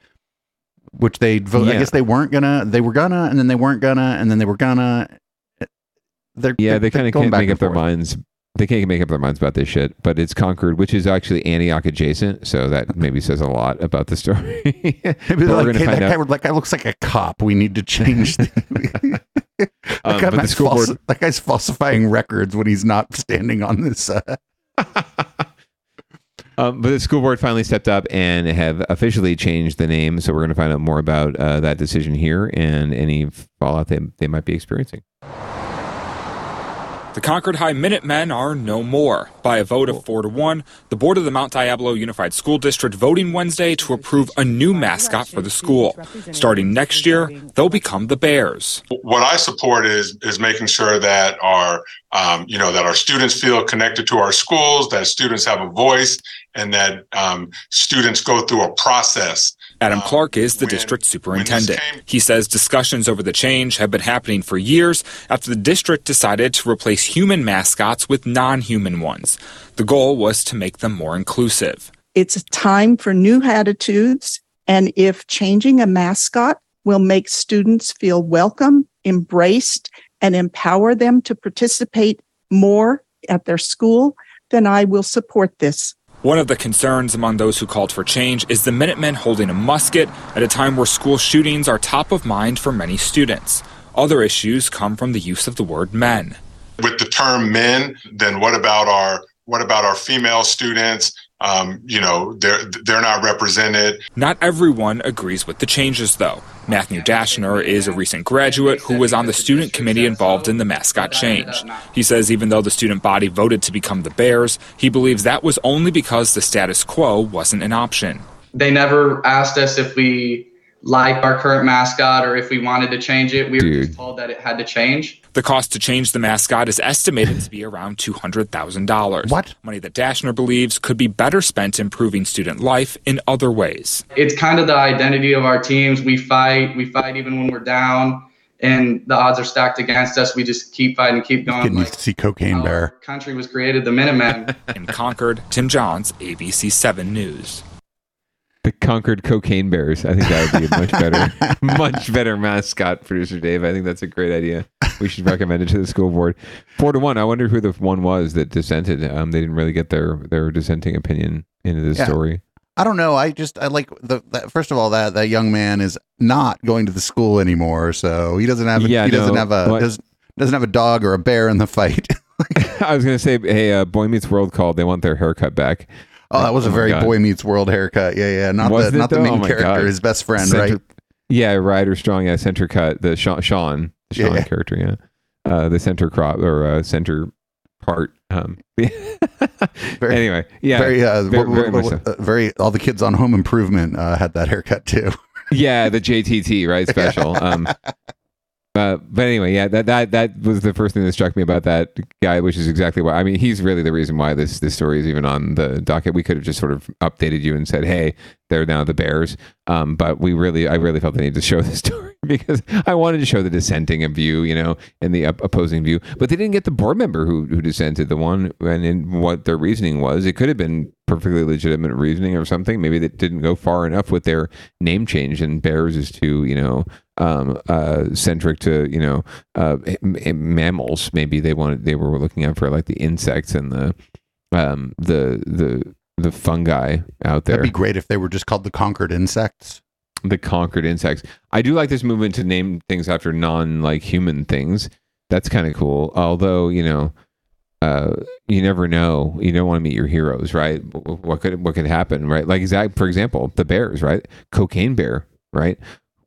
which they. vote I guess they weren't gonna. They were gonna, and then they weren't gonna, and then they were gonna. They're Yeah, they're- they kind of can't make up their minds. They can't make up their minds about this shit, but it's Concord, which is actually Antioch adjacent. So that maybe says a lot about the story. Maybe like, hey, that guy, that guy looks like a cop. We need to change. The, that, Um, guy the school falsi- board- that guy's falsifying records when he's not standing on this. Uh, Um, but the school board finally stepped up and have officially changed the name. So we're going to find out more about uh, that decision here and any fallout they, they might be experiencing. The Concord High Minutemen are no more. By a vote of 4 to 1, the board of the Mount Diablo Unified School District voting Wednesday to approve a new mascot for the school. Starting next year, they'll become the Bears. what I support is is making sure that our um, you know that our students feel connected to our schools, that students have a voice, and that um, students go through a process. Adam Clark is the district superintendent. He says discussions over the change have been happening for years after the district decided to replace human mascots with non human ones. The goal was to make them more inclusive. It's a time for new attitudes. And if changing a mascot will make students feel welcome, embraced, and empower them to participate more at their school, then I will support this. One of the concerns among those who called for change is the Minutemen holding a musket at a time where school shootings are top of mind for many students. Other issues come from the use of the word men. With the term men, then what about our what about our female students? Um, you know, they're they're not represented. Not everyone agrees with the changes, though. Matthew Dashner is a recent graduate who was on the student committee involved in the mascot change. He says even though the student body voted to become the Bears, he believes that was only because the status quo wasn't an option. They never asked us if we liked our current mascot or if we wanted to change it. We were Dude. just told that it had to change. The cost to change the mascot is estimated to be around $200,000. What? Money that Dashner believes could be better spent improving student life in other ways. It's kind of the identity of our teams. We fight, we fight even when we're down and the odds are stacked against us. We just keep fighting, keep going. Getting Like used to see Cocaine Bear. country was created, the Minutemen. In Concord, Tim Johns, ABC 7 News. The Concord Cocaine Bears. I think that would be a much better, much better mascot, producer Dave. I think that's a great idea. We should recommend it to the school board. Four to one. I wonder who the one was that dissented. Um, they didn't really get their their dissenting opinion into this Yeah. story. I don't know. I just I like the that, first of all that that young man is not going to the school anymore, so he doesn't have a, Yeah, he doesn't have a doesn't, doesn't have a dog or a bear in the fight. I was gonna say, hey, uh, Boy Meets World called. They want their haircut back. Oh, that was a very Boy Meets World haircut. Yeah, yeah. Not Was the not the main Oh character, God. his best friend, Center- right? Yeah, Ryder Strong. Yeah, center cut. The Shawn, Shawn Shawn Yeah. character. Yeah, uh, the center crop or uh, center part. Um, anyway, yeah, very, uh, very, very so. uh, very. All the kids on Home Improvement uh, had that haircut too. yeah, the JTT right special. Um, uh, but anyway, yeah, that that that was the first thing that struck me about that guy, which is exactly why. I mean, he's really the reason why this this story is even on the docket. We could have just sort of updated you and said, "Hey, they're now the Bears." Um, but we really, I really felt the need to show this story because I wanted to show the dissenting view, you know, and the op- opposing view. But they didn't get the board member who who dissented. The one and in what their reasoning was, it could have been perfectly legitimate reasoning or something. Maybe they didn't go far enough with their name change, and Bears is too, you know, um, uh, centric to you know uh, mammals. Maybe they wanted they were looking out for like the insects and the um, the the the fungi out there. That'd be great if they were just called the Conquered Insects. The conquered insects. I do like this movement to name things after non like human things. That's kind of cool. Although you know, uh, you never know. You don't want to meet your heroes, right? What could what could happen, right? Like exact, for example, the bears, right? Cocaine bear, right?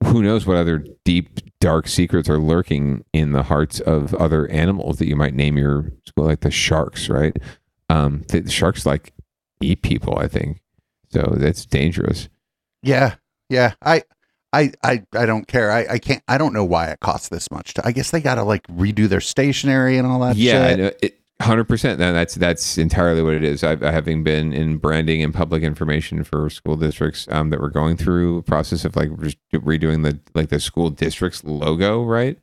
Who knows what other deep, dark secrets are lurking in the hearts of other animals that you might name your like the sharks, right? Um, the, the sharks like eat people, I think. So that's dangerous. Yeah, yeah. I, I, I, I don't care. I, I can't. I don't know why it costs this much. To, I guess they got to like redo their stationery and all that. yeah, shit. I know. It, Hundred percent. That's that's entirely what it is. I've, having been in branding and public information for school districts um, that were going through process of like re- redoing the like the school district's logo, right?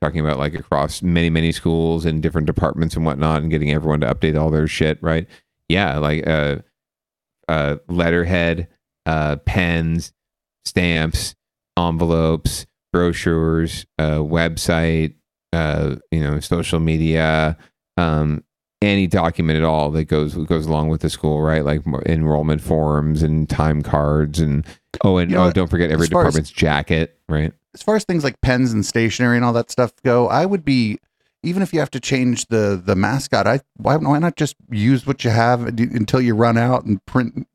Talking about like across many many schools and different departments and whatnot, and getting everyone to update all their shit, right? Yeah, like uh, uh, letterhead, uh, pens, stamps, envelopes, brochures, uh, website, uh, you know, social media, um, any document at all that goes goes along with the school, right? Like enrollment forms and time cards, and oh, and You know oh, don't forget every far as- department's jacket, right? as far as things like pens and stationery and all that stuff go, I would be even if you have to change the the mascot. I why why not just use what you have until you run out and print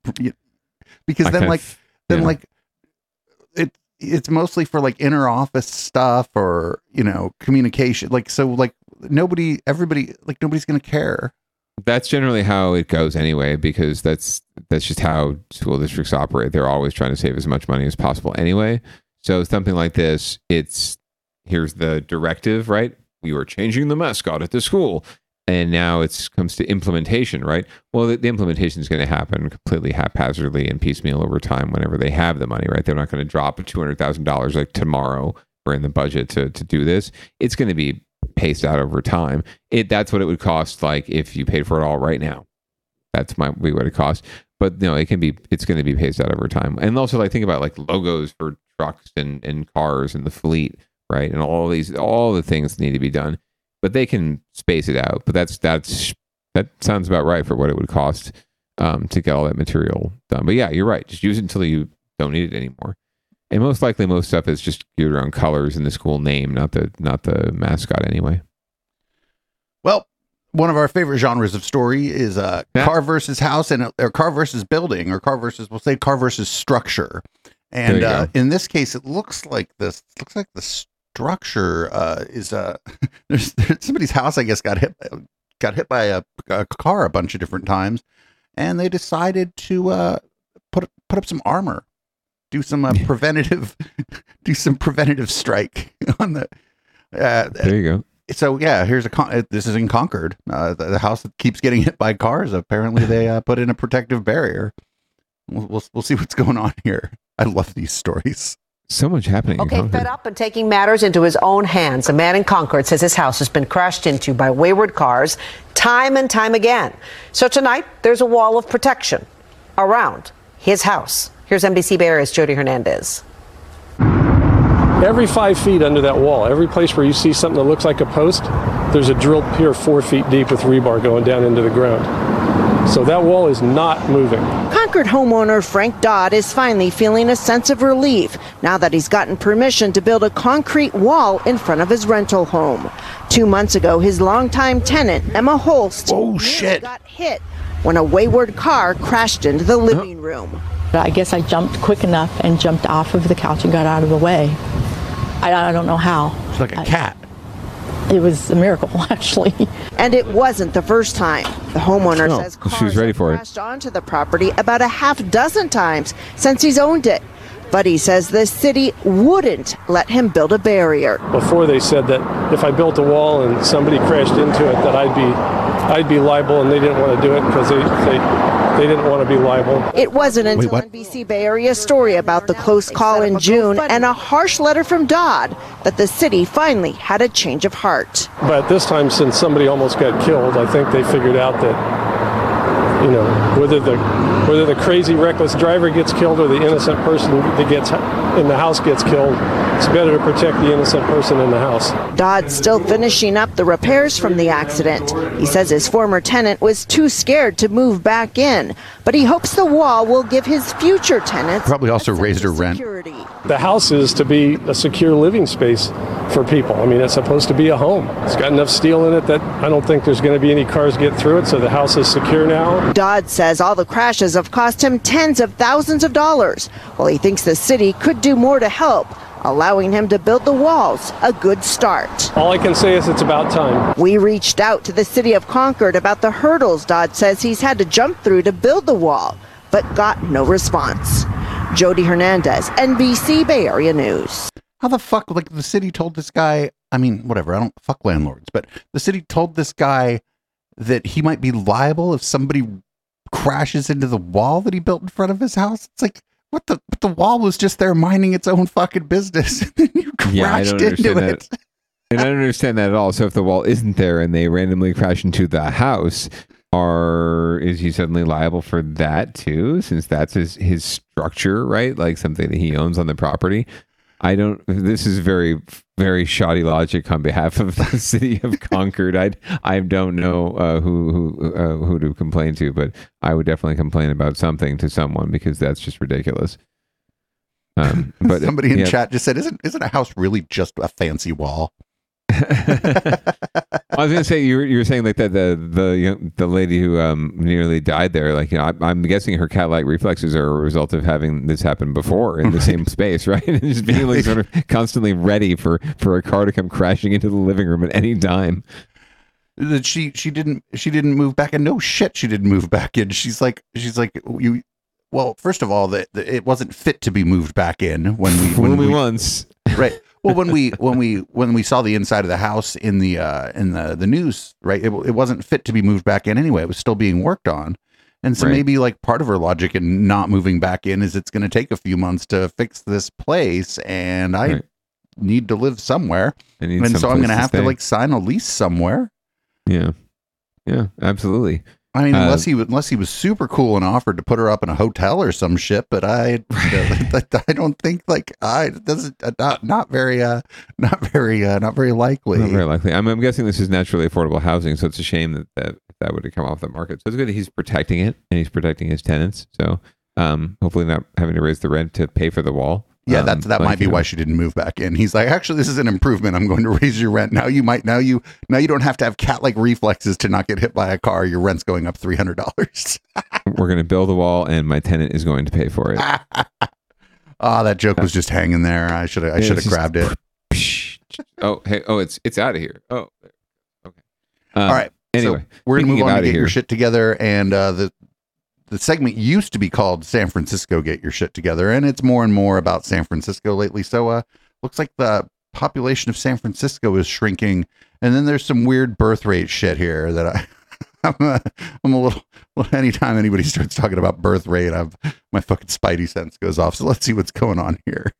because I then like of- then yeah. like it it's mostly for like inner office stuff or you know communication like so like nobody everybody like nobody's gonna care That's generally how it goes anyway, because that's that's just how school districts operate. They're always trying to save as much money as possible anyway. So something like this, it's here's the directive, right? We are changing the mascot at the school. And now it's comes to implementation, right? Well, the, the implementation is going to happen completely haphazardly and piecemeal over time whenever they have the money, right? They're not going to drop two hundred thousand dollars like tomorrow or in the budget to to do this. It's going to be paced out over time. It that's what it would cost like if you paid for it all right now. That's my be what it costs. But no, it can be it's going to be paced out over time. And also like think about like logos for trucks and and cars and the fleet, right? And all these all the things need to be done. But they can space it out. But that's that's that sounds about right for what it would cost um, to get all that material done. But yeah, you're right. Just use it until you don't need it anymore. And most likely, most stuff is just geared around colors and the school name, not the not the mascot anyway. Well, one of our favorite genres of story is uh, car versus house and or car versus building or car versus we'll say car versus structure. And uh, in this case, it looks like this looks like the structure uh, is uh, there's, there's somebody's house. I guess got hit got hit by a, a car a bunch of different times, and they decided to uh, put put up some armor, do some uh, preventative do some preventative strike on the. Uh, There you go. so yeah, here's a con- uh, this is in Concord, uh, the, the house that keeps getting hit by cars. Apparently, they uh, put in a protective barrier. We'll, we'll we'll see what's going on here. I love these stories. So much happening. Okay, fed up and taking matters into his own hands, a man in Concord says his house has been crashed into by wayward cars time and time again. So tonight, there's a wall of protection around his house. Here's NBC Bay Area's Jody Hernandez. Every five feet under that wall, every place where you see something that looks like a post, there's a drilled pier four feet deep with rebar going down into the ground. So that wall is not moving. Concord homeowner Frank Dodd is finally feeling a sense of relief now that he's gotten permission to build a concrete wall in front of his rental home. Two months ago, his longtime tenant, Emma Holst, oh, shit. got hit when a wayward car crashed into the living room. I guess I jumped quick enough and jumped off of the couch and got out of the way. I, I don't know how. It's like a cat. It was a miracle, actually. And it wasn't the first time. The homeowner No, says she was ready for it. crashed onto the property about a half dozen times since he's owned it. But he says the city wouldn't let him build a barrier. Before they said that if I built a wall and somebody crashed into it, that I'd be, I'd be liable, and they didn't want to do it because they, they, they didn't want to be liable. It wasn't until what? NBC Bay Area story about the close call in June and a harsh letter from Dodd that the city finally had a change of heart. But this time, since somebody almost got killed, I think they figured out that, you know, whether the whether the crazy reckless driver gets killed or the innocent person that gets in the house gets killed, it's better to protect the innocent person in the house. Dodd's still finishing up the repairs from the accident. He says his former tenant was too scared to move back in, but he hopes the wall will give his future tenants Probably also raised her rent. The house is to be a secure living space for people. I mean, it's supposed to be a home. It's got enough steel in it that I don't think there's going to be any cars get through it, so the house is secure now. Dodd says all the crashes have cost him tens of thousands of dollars, while he thinks the city could do more to help, allowing him to build the walls a good start. All I can say is it's about time. We reached out to the city of Concord about the hurdles Dodd says he's had to jump through to build the wall, but got no response. Jody Hernandez, NBC Bay Area News. How the fuck, like the city told this guy, I mean, whatever, I don't fuck landlords, but the city told this guy that he might be liable if somebody crashes into the wall that he built in front of his house. It's like, what the, but the wall was just there minding its own fucking business. and then you crashed Yeah, I don't into understand it. that. And I don't understand that at all. So if the wall isn't there and they randomly crash into the house, are is he suddenly liable for that too? Since that's his his structure, right? Like something that he owns on the property. I don't. This is very very shoddy logic on behalf of the city of Concord. I I don't know uh, who who uh, who to complain to, but I would definitely complain about something to someone because that's just ridiculous. Um, but Somebody in yeah. chat just said, "Isn't isn't a house really just a fancy wall?" I was gonna say you were, you were saying like that the the young, the lady who um nearly died there like you know I, I'm guessing her cat like reflexes are a result of having this happen before in the same space right? And just being like sort of constantly ready for for a car to come crashing into the living room at any time. that she she didn't she didn't move back and no shit she didn't move back in. She's like she's like you well first of all that it wasn't fit to be moved back in when we when Only we once. Right well when we when we when we saw the inside of the house in the uh in the the news right it, it wasn't fit to be moved back in anyway it was still being worked on and so Right. maybe like part of her logic in not moving back in is it's going to take a few months to fix this place and i Right. need to live somewhere and so i'm going to to have to like sign a lease somewhere Yeah, yeah, absolutely. I mean, Uh, unless he was- unless he was super cool and offered to put her up in a hotel or some shit, but I I don't think like I doesn't uh, not not very uh not very uh not very likely. Not very likely. I'm, I'm guessing this is naturally affordable housing, so it's a shame that, that that would have come off the market. So it's good that he's protecting it and he's protecting his tenants. So um, hopefully not having to raise the rent to pay for the wall. Yeah, Um, that that might be why she didn't move back in. He's like, actually, this is an improvement. I'm going to raise your rent. Now you might now you now you don't have to have cat like reflexes to not get hit by a car. Your rent's going up three hundred dollars. We're going to build a wall, and my tenant is going to pay for it. Ah, that joke was just hanging there. I should have I should have grabbed it. oh, hey, oh, it's it's out of here. Oh, okay. Um, All right. Anyway, so we're gonna move on to get your shit together, and uh, the the segment used to be called San Francisco Get Your Shit Together, and it's more and more about San Francisco lately. So, uh, looks like the population of San Francisco is shrinking, and then there's some weird birth rate shit here that I. I'm a, I'm a little, well, anytime anybody starts talking about birth rate, I've my fucking spidey sense goes off. So let's see what's going on here.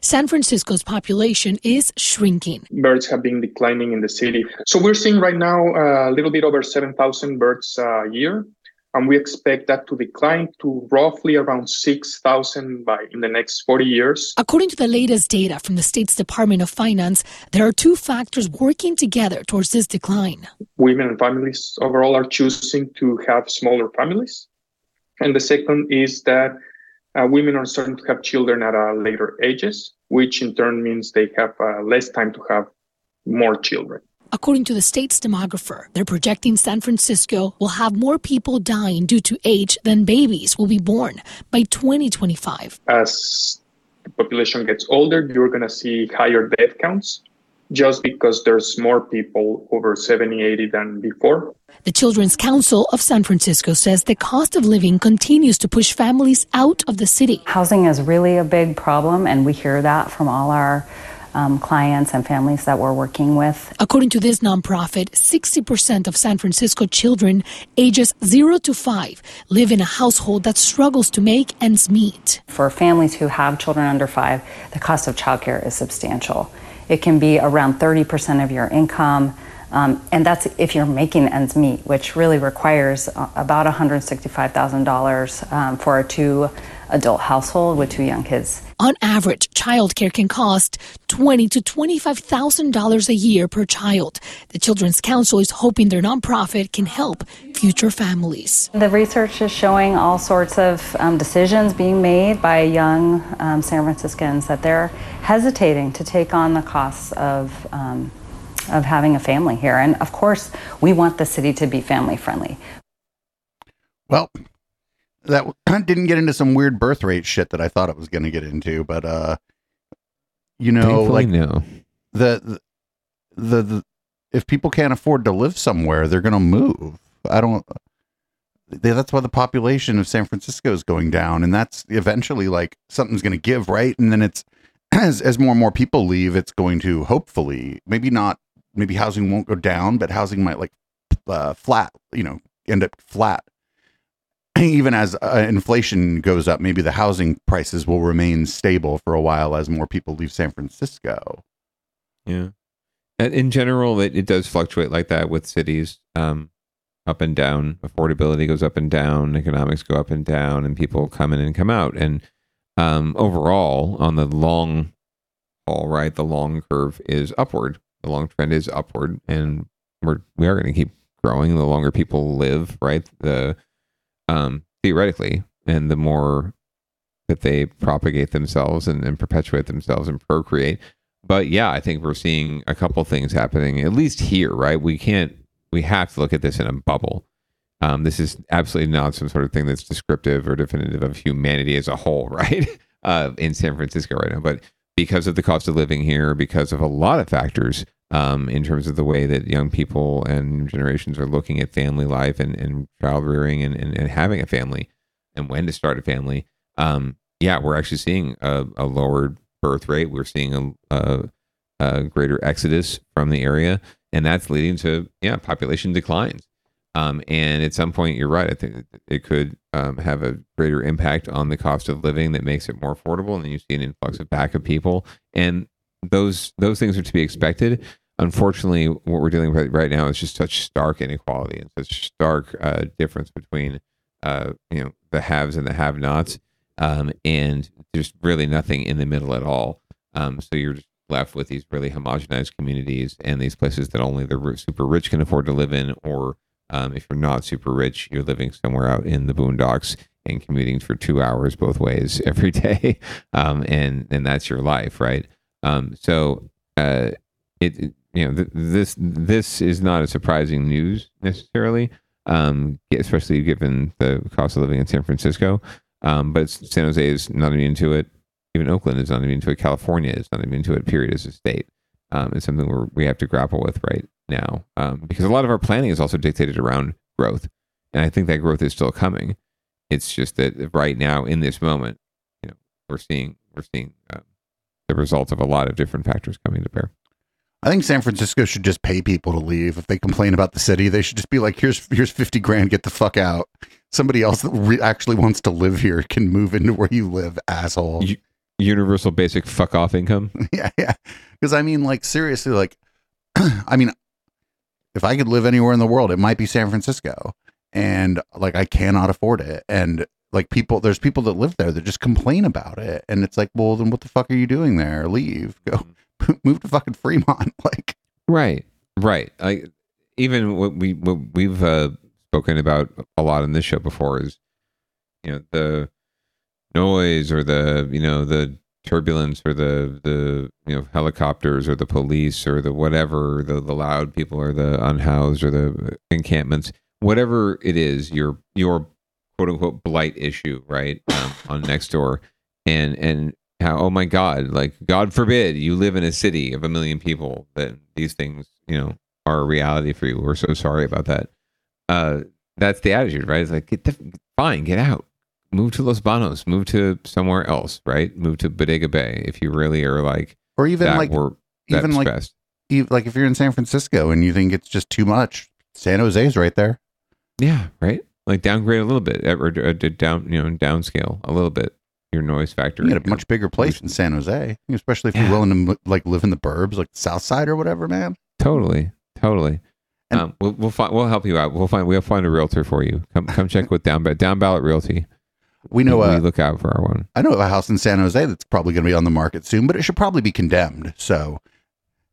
San Francisco's population is shrinking. birds have been declining in the city. So we're seeing right now uh, a little bit over 7,000 birds uh, a year, and we expect that to decline to roughly around 6,000 by in the next 40 years. According to the latest data from the state's Department of Finance, there are two factors working together towards this decline. Women and families overall are choosing to have smaller families, and the second is that uh, women are starting to have children at uh, later ages, which in turn means they have uh, less time to have more children. According to the state's demographer, they're projecting San Francisco will have more people dying due to age than babies will be born by 2025. as the population gets older, you're going to see higher death counts just because there's more people over 70, 80 than before. The Children's Council of San Francisco says the cost of living continues to push families out of the city. Housing is really a big problem, and we hear that from all our um, clients and families that we're working with. According to this nonprofit, 60% of San Francisco children ages 0 to 5 live in a household that struggles to make ends meet. For families who have children under five, the cost of childcare is substantial. It can be around 30% of your income. Um, and that's if you're making ends meet, which really requires uh, about $165,000 um, for a two adult household with two young kids. On average, childcare can cost twenty to twenty-five thousand dollars a year per child. The Children's Council is hoping their nonprofit can help future families. The research is showing all sorts of um, decisions being made by young um, San Franciscans that they're hesitating to take on the costs of. Um, of having a family here. And of course, we want the city to be family friendly. Well, that didn't get into some weird birth rate shit that I thought it was going to get into, but uh, you know, Thankfully, like no. the, the the the if people can't afford to live somewhere, they're going to move. I don't. they- That's why the population of San Francisco is going down, and that's eventually like something's going to give, right? And then it's as as more and more people leave, it's going to hopefully maybe not maybe housing won't go down, but housing might like uh, flat, you know, end up flat even as uh, inflation goes up, maybe the housing prices will remain stable for a while as more people leave San Francisco. Yeah. And in general, it, it does fluctuate like that with cities, um, up and down. Affordability goes up and down, economics go up and down, and people come in and come out. And um, overall, on the long haul, right, the long curve is upward. The long trend is upward, and we're we are going to keep growing. The longer people live, right, the um, theoretically, and the more that they propagate themselves and, and perpetuate themselves and procreate. But yeah, I think we're seeing a couple things happening, at least here, right? We can't, we have to look at this in a bubble. Um, this is absolutely not some sort of thing that's descriptive or definitive of humanity as a whole, right? Uh, in San Francisco right now. But because of the cost of living here, because of a lot of factors, um, in terms of the way that young people and generations are looking at family life and, and child rearing and, and, and having a family and when to start a family. Um, yeah, we're actually seeing a, a lowered birth rate. We're seeing a, a, a greater exodus from the area, and that's leading to yeah population declines. Um, and at some point, you're right. I think it- could um, have a greater impact on the cost of living that makes it more affordable, and then you see an influx of back of people, and those those things are to be expected. Unfortunately, what we're dealing with right now is just such stark inequality and such stark uh, difference between uh, you know the haves and the have-nots, um, and there's really nothing in the middle at all. Um, so you're just left with these really homogenized communities and these places that only the super rich can afford to live in, or um, if you're not super rich, you're living somewhere out in the boondocks and commuting for two hours both ways every day, um, and and that's your life, right? Um, so uh, it it- you know th- this this is not a surprising news necessarily, um, especially given the cost of living in San Francisco. Um, but San Jose is not immune to it. Even Oakland is not immune to it. California is not immune to it. Period, as a state. Um, it's something we're, we have to grapple with right now um, because a lot of our planning is also dictated around growth, and I think that growth is still coming. It's just that right now, in this moment, you know, we're seeing we're seeing um, the results of a lot of different factors coming to bear. I think San Francisco should just pay people to leave. If they complain about the city, they should just be like, "Here's here's fifty grand, get the fuck out." Somebody else that re- actually wants to live here can move into where you live, asshole. U- universal basic fuck off income. yeah, yeah. Because I mean, like seriously, like I mean, if I could live anywhere in the world, it might be San Francisco, and like I cannot afford it, and like people, there's people that live there that just complain about it, and it's like, well, then what the fuck are you doing there? Leave, go, move to fucking Fremont, like. Right, right. Like even what we what we've uh, spoken about a lot in this show before is, you know, the noise or the you know the turbulence or the the you know helicopters or the police or the whatever the the loud people or the unhoused or the encampments whatever it is your your quote unquote blight issue right um, on next door. And and how oh my god like god forbid you live in a city of a million people that these things you know are a reality for you. We're so sorry about that. Uh that's the attitude right? It's like get the fine get out. Move to los banos. Move to somewhere else right? Move to bodega bay if you really are like or even like that even like like if you're in San Francisco and you think it's just too much, San Jose's right there. yeah right like downgrade a little bit or, or, or down you know downscale a little bit your noise factor You get a much bigger place in San Jose, especially if you're willing to like live in the burbs, like the South Side or whatever, man. Totally, totally. um, we'll we'll find we'll help you out. We'll find we'll find a realtor for you. Come come check with down down ballot realty. We know, we, uh, look out for our one. I know of a house in San Jose that's probably going to be on the market soon, but it should probably be condemned. So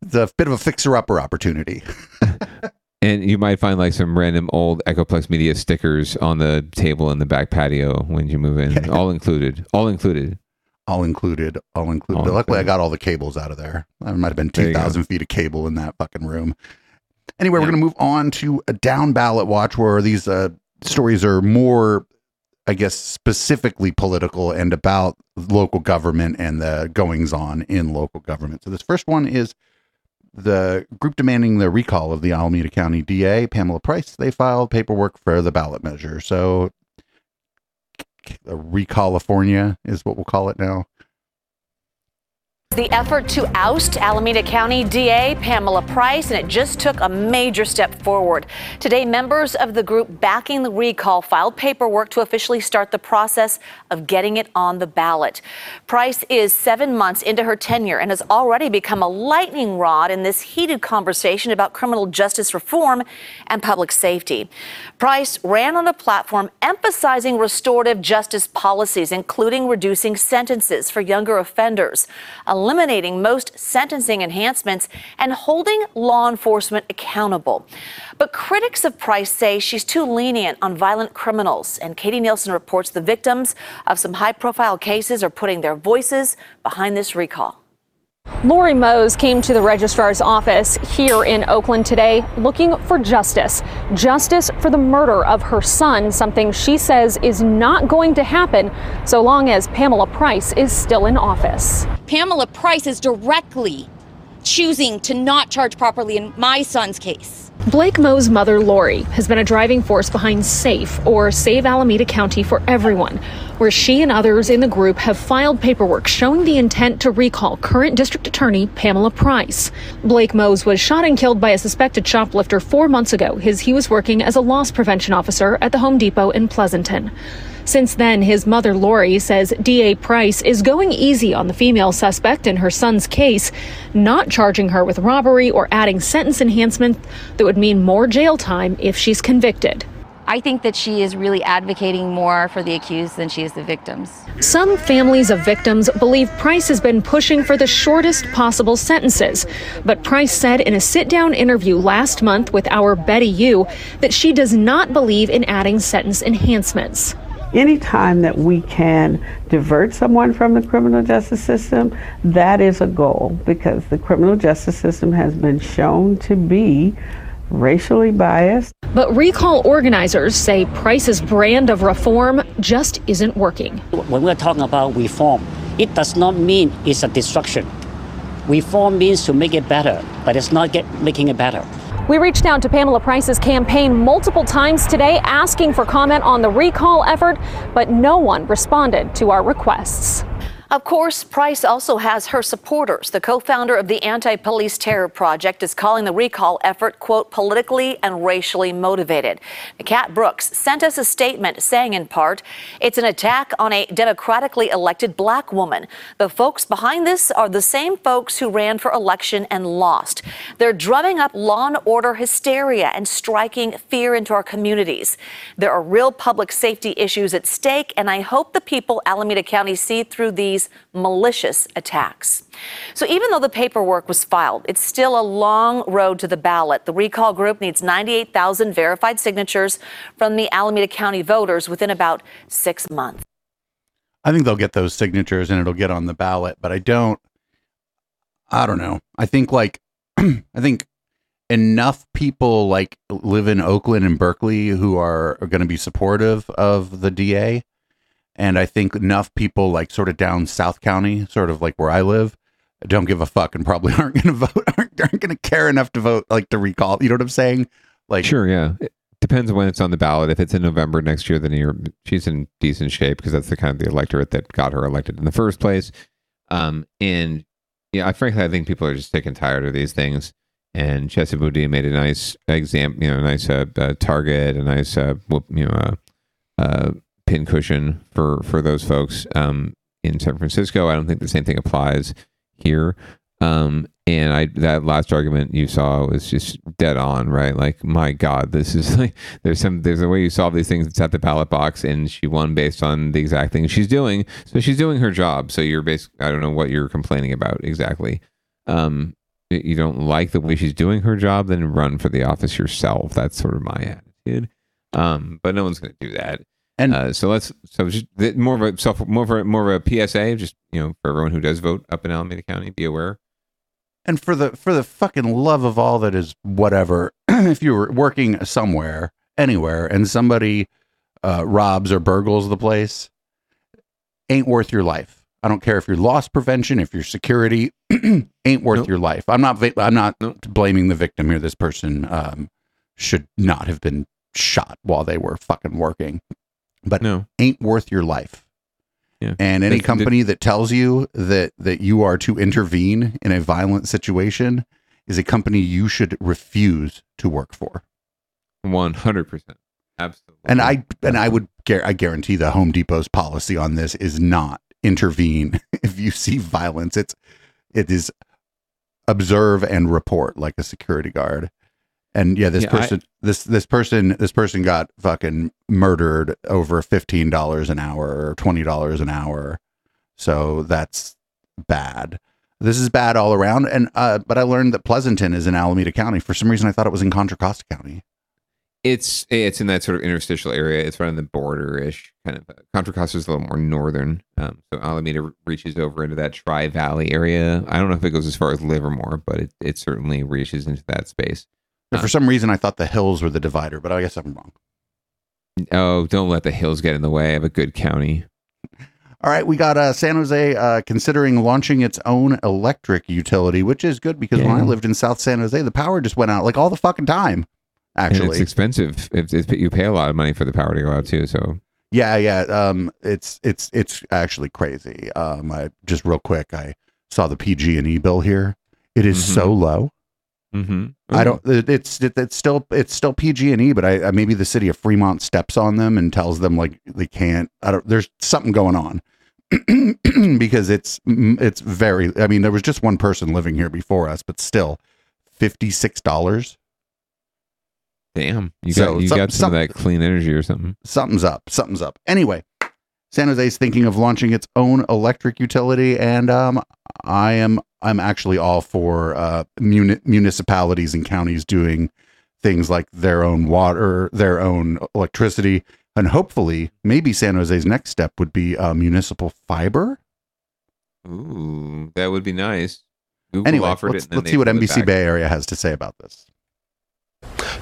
it's a bit of a fixer upper opportunity. And you might find like some random old Echoplex Media stickers on the table in the back patio when you move in, all included. All included. All included. All included. All Luckily, I got all the cables out of there. There might have been There you go. 2,000 feet of cable in that fucking room. Anyway, we're going to move on to a down ballot watch where these uh, stories are more, I guess, specifically political and about local government and the goings on in local government. So this first one is the group demanding the recall of the Alameda County DA, Pamela Price. They filed paperwork for the ballot measure. So a recalifornia is what we'll call it now. The effort to oust Alameda County DA Pamela Price, and it just took a major step forward. Today, members of the group backing the recall filed paperwork to officially start the process of getting it on the ballot. Price is seven months into her tenure and has already become a lightning rod in this heated conversation about criminal justice reform and public safety. Price ran on a platform emphasizing restorative justice policies, including reducing sentences for younger offenders, eliminating most sentencing enhancements, and holding law enforcement accountable. But critics of Price say she's too lenient on violent criminals. And Katie Nielsen reports the victims of some high profile cases are putting their voices behind this recall. Lori Mohs came to the registrar's office here in Oakland today looking for justice. Justice for the murder of her son, something she says is not going to happen so long as Pamela Price is still in office. Pamela Price is directly choosing to not charge properly in my son's case. Blake Mohs' mother, Lori, has been a driving force behind SAFE, or Save Alameda County for Everyone, where she and others in the group have filed paperwork showing the intent to recall current district attorney Pamela Price. Blake Mohs was shot and killed by a suspected shoplifter four months ago as he was working as a loss prevention officer at the Home Depot in Pleasanton. Since then, his mother, Lori, says DA Price is going easy on the female suspect in her son's case, not charging her with robbery or adding sentence enhancement that would mean more jail time if she's convicted. I think that she is really advocating more for the accused than she is the victims. Some families of victims believe Price has been pushing for the shortest possible sentences. But Price said in a sit down interview last month with our Betty Yu that she does not believe in adding sentence enhancements. Anytime that we can divert someone from the criminal justice system, that is a goal because the criminal justice system has been shown to be racially biased. But recall organizers say Price's brand of reform just isn't working. When we're talking about reform, it does not mean it's a destruction. Reform means to make it better, but it's not get, making it better. We reached out to Pamela Price's campaign multiple times today asking for comment on the recall effort, but no one responded to our requests. Of course, Price also has her supporters. The co-founder of the Anti-Police Terror Project is calling the recall effort, quote, politically and racially motivated. Cat Brooks sent us a statement saying in part, it's an attack on a democratically elected black woman. The folks behind this are the same folks who ran for election and lost. They're drumming up law and order hysteria and striking fear into our communities. There are real public safety issues at stake, and I hope the people Alameda County see through these malicious attacks. So even though the paperwork was filed, it's still a long road to the ballot. The recall group needs 98,000 verified signatures from the Alameda County voters within about six months. I think they'll get those signatures and it'll get on the ballot, but I don't. I don't know. I think like I think enough people like live in Oakland and Berkeley who are, are going to be supportive of the DA and I think enough people like sort of down South County, sort of like where I live, don't give a fuck and probably aren't going to vote, aren't, aren't going to care enough to vote, like to recall. You know what I'm saying? Like, sure, yeah. It depends on when it's on the ballot. If it's in November next year, then you're she's in decent shape because that's the kind of the electorate that got her elected in the first place. Um, and yeah, I frankly I think people are just sick and tired of these things. And Chesa Boudin made a nice exam, you know, a nice uh, uh, target, a nice, uh, you know, uh, uh pincushion for for those folks um, in San Francisco. I don't think the same thing applies here. Um, and I that last argument you saw was just dead on, right? Like, my God, this is like there's some there's a way you solve these things. It's at the ballot box, and she won based on the exact thing she's doing. So she's doing her job. So you're basically I don't know what you're complaining about exactly. Um, you don't like the way she's doing her job, then run for the office yourself. That's sort of my attitude. Um, but no one's going to do that. And uh, so let's so just more of a self more of a, more of a PSA, just you know, for everyone who does vote up in Alameda County, be aware. And for the for the fucking love of all that is whatever, if you're working somewhere, anywhere, and somebody uh, robs or burgles the place, ain't worth your life. I don't care if you're loss prevention, if you're security, ain't worth nope. your life. I'm not. I'm not nope. blaming the victim here. This person um, should not have been shot while they were fucking working but no. ain't worth your life. Yeah. And any company that tells you that that you are to intervene in a violent situation is a company you should refuse to work for. One hundred percent, absolutely. And I and I would I guarantee the Home Depot's policy on this is not intervene if you see violence. It's it is observe and report like a security guard. And yeah, this yeah, person, I, this this person, this person got fucking murdered over fifteen dollars an hour or twenty dollars an hour. So that's bad. This is bad all around. And uh, but I learned that Pleasanton is in Alameda County. For some reason, I thought it was in Contra Costa County. It's it's in that sort of interstitial area. It's right on the border ish kind of. Contra Costa is a little more northern, um, so Alameda reaches over into that Tri Valley area. I don't know if it goes as far as Livermore, but it it certainly reaches into that space. But for some reason, I thought the hills were the divider, but I guess I'm wrong. Oh, don't let the hills get in the way of a good county. All right, we got uh, San Jose uh, considering launching its own electric utility, which is good because yeah. when I lived in South San Jose, the power just went out like all the fucking time. Actually, and it's expensive. If, if, you pay a lot of money for the power to go out too, so yeah, yeah. Um, it's it's it's actually crazy. Um, I just real quick, I saw the PG and E bill here. It is mm-hmm. so low. Mm-hmm. I don't. It's it, it's still it's still PG and E, but I, I, maybe the city of Fremont steps on them and tells them like they can't. I don't. There's something going on because it's it's very. I mean, there was just one person living here before us, but still, fifty six dollars. Damn, you So got you some- got some, some- of that clean energy or something. something's up. Something's up. Anyway, San Jose's thinking of launching its own electric utility, and um, I am I'm actually all for uh, muni- municipalities and counties doing things like their own water, their own electricity, and hopefully, maybe San Jose's next step would be uh, municipal fiber. Ooh, that would be nice. Google anyway, let's, let's see what NBC. Bay Area has to say about this.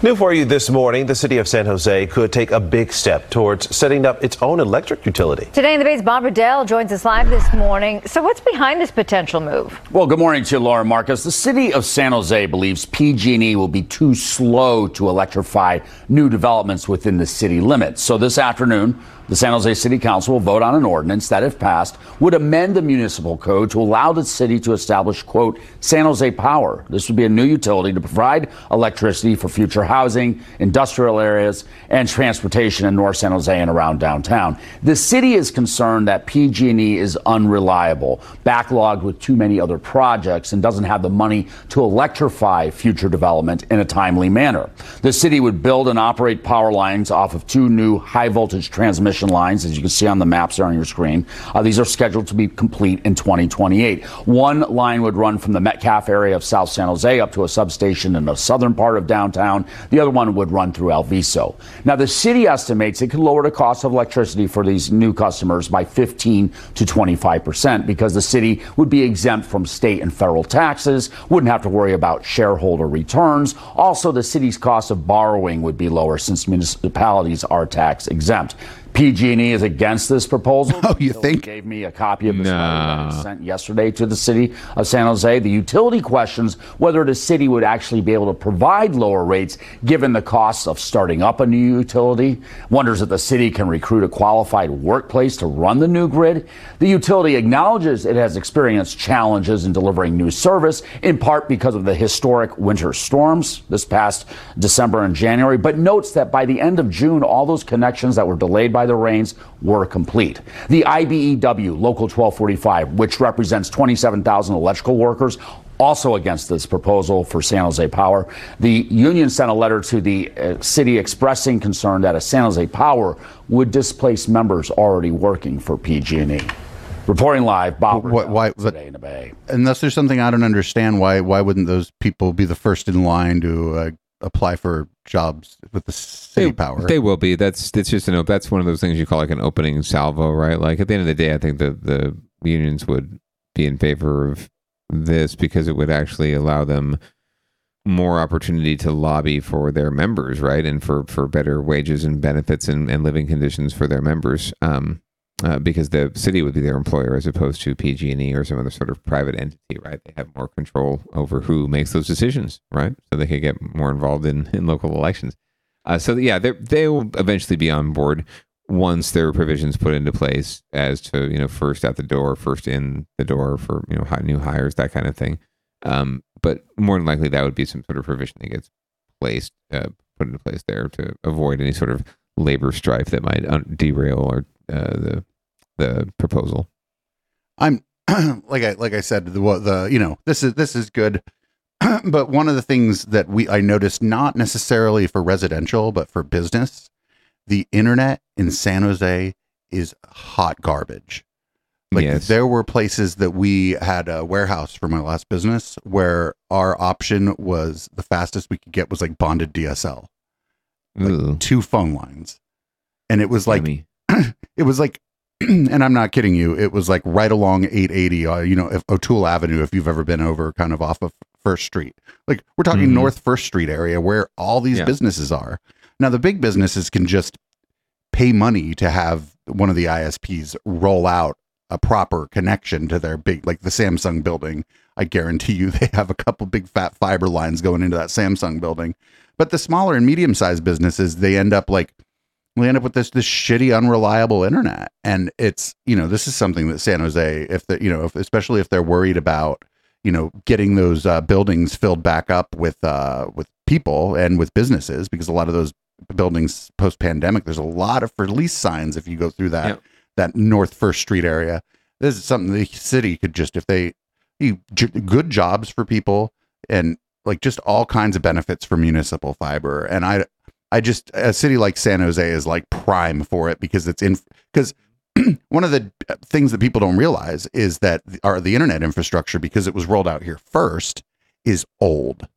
New for you this morning, the city of San Jose could take a big step towards setting up its own electric utility. Today in the Bay's Bob Redell joins us live this morning. So, what's behind this potential move? Well, good morning to you, Laura Marcus. The city of San Jose believes PG&E will be too slow to electrify new developments within the city limits. So this afternoon, the San Jose City Council will vote on an ordinance that, if passed, would amend the municipal code to allow the city to establish, quote, San Jose Power. This would be a new utility to provide electricity for future housing, industrial areas, and transportation in North San Jose and around downtown. The city is concerned that PG&E is unreliable, backlogged with too many other projects, and doesn't have the money to electrify future development in a timely manner. The city would build and operate power lines off of two new high voltage transmission lines, as you can see on the maps there on your screen. Uh, these are scheduled to be complete in 2028. One line would run from the Metcalf area of South San Jose up to a substation in the southern part of downtown. The other one would run through Alviso. Now, the city estimates it could lower the cost of electricity for these new customers by 15 to 25 percent because the city would be exempt from state and federal taxes, wouldn't have to worry about shareholder returns. Also, the city's cost of borrowing would be lower since municipalities are tax exempt. PG&E is against this proposal. Oh, you think? Gave me a copy of this letter that I sent yesterday to the city of San Jose. The utility questions whether the city would actually be able to provide lower rates given the costs of starting up a new utility. Wonders if the city can recruit a qualified workplace to run the new grid. The utility acknowledges it has experienced challenges in delivering new service, in part because of the historic winter storms this past December and January, but notes that by the end of June, all those connections that were delayed by the rains were complete. The IBEW, Local 1245, which represents 27,000 electrical workers, also against this proposal for San Jose Power. The union sent a letter to the uh, city expressing concern that a San Jose Power would displace members already working for PG&E. Reporting live, Bob. What, why? But, today in the Bay. unless there's something I don't understand, why why wouldn't those people be the first in line to uh, apply for jobs with the city they, power? They will be. That's it's just an that's one of those things you call like an opening salvo, right? Like at the end of the day, I think the the unions would be in favor of this because it would actually allow them more opportunity to lobby for their members, right, and for for better wages and benefits and, and living conditions for their members. Um, uh, because the city would be their employer as opposed to PG&E or some other sort of private entity, right? They have more control over who makes those decisions, right? So they could get more involved in, in local elections. Uh, so yeah, they will eventually be on board once there are provisions put into place as to you know first out the door, first in the door for you know new hires, that kind of thing. Um, but more than likely, that would be some sort of provision that gets placed uh, put into place there to avoid any sort of labor strife that might un- derail or uh, the the proposal. I'm like I like I said the the you know this is this is good, but one of the things that we I noticed not necessarily for residential but for business, the internet in San Jose is hot garbage. Like Yes. there were places that we had a warehouse for my last business where our option was the fastest we could get was like bonded DSL, like two phone lines, and it was like it was like and I'm not kidding you. It was like right along 880, uh, you know, if O'Toole Avenue, if you've ever been over kind of off of First Street. Like we're talking Mhm. North First Street area where all these Yeah. businesses are. Now, the big businesses can just pay money to have one of the ISPs roll out a proper connection to their big, like the Samsung building. I guarantee you they have a couple big fat fiber lines going into that Samsung building. But the smaller and medium sized businesses, they end up like, we end up with this this shitty, unreliable internet, and it's you know this is something that San Jose, if the you know, if, especially if they're worried about you know getting those uh, buildings filled back up with uh, with people and with businesses, because a lot of those buildings post pandemic, there's a lot of for lease signs if you go through that that North First Street area. This is something the city could just if they you, j- good jobs for people and like just all kinds of benefits for municipal fiber, and I I just a city like San Jose is like prime for it because it's in because one of the things that people don't realize is that the, our the internet infrastructure because it was rolled out here first is old.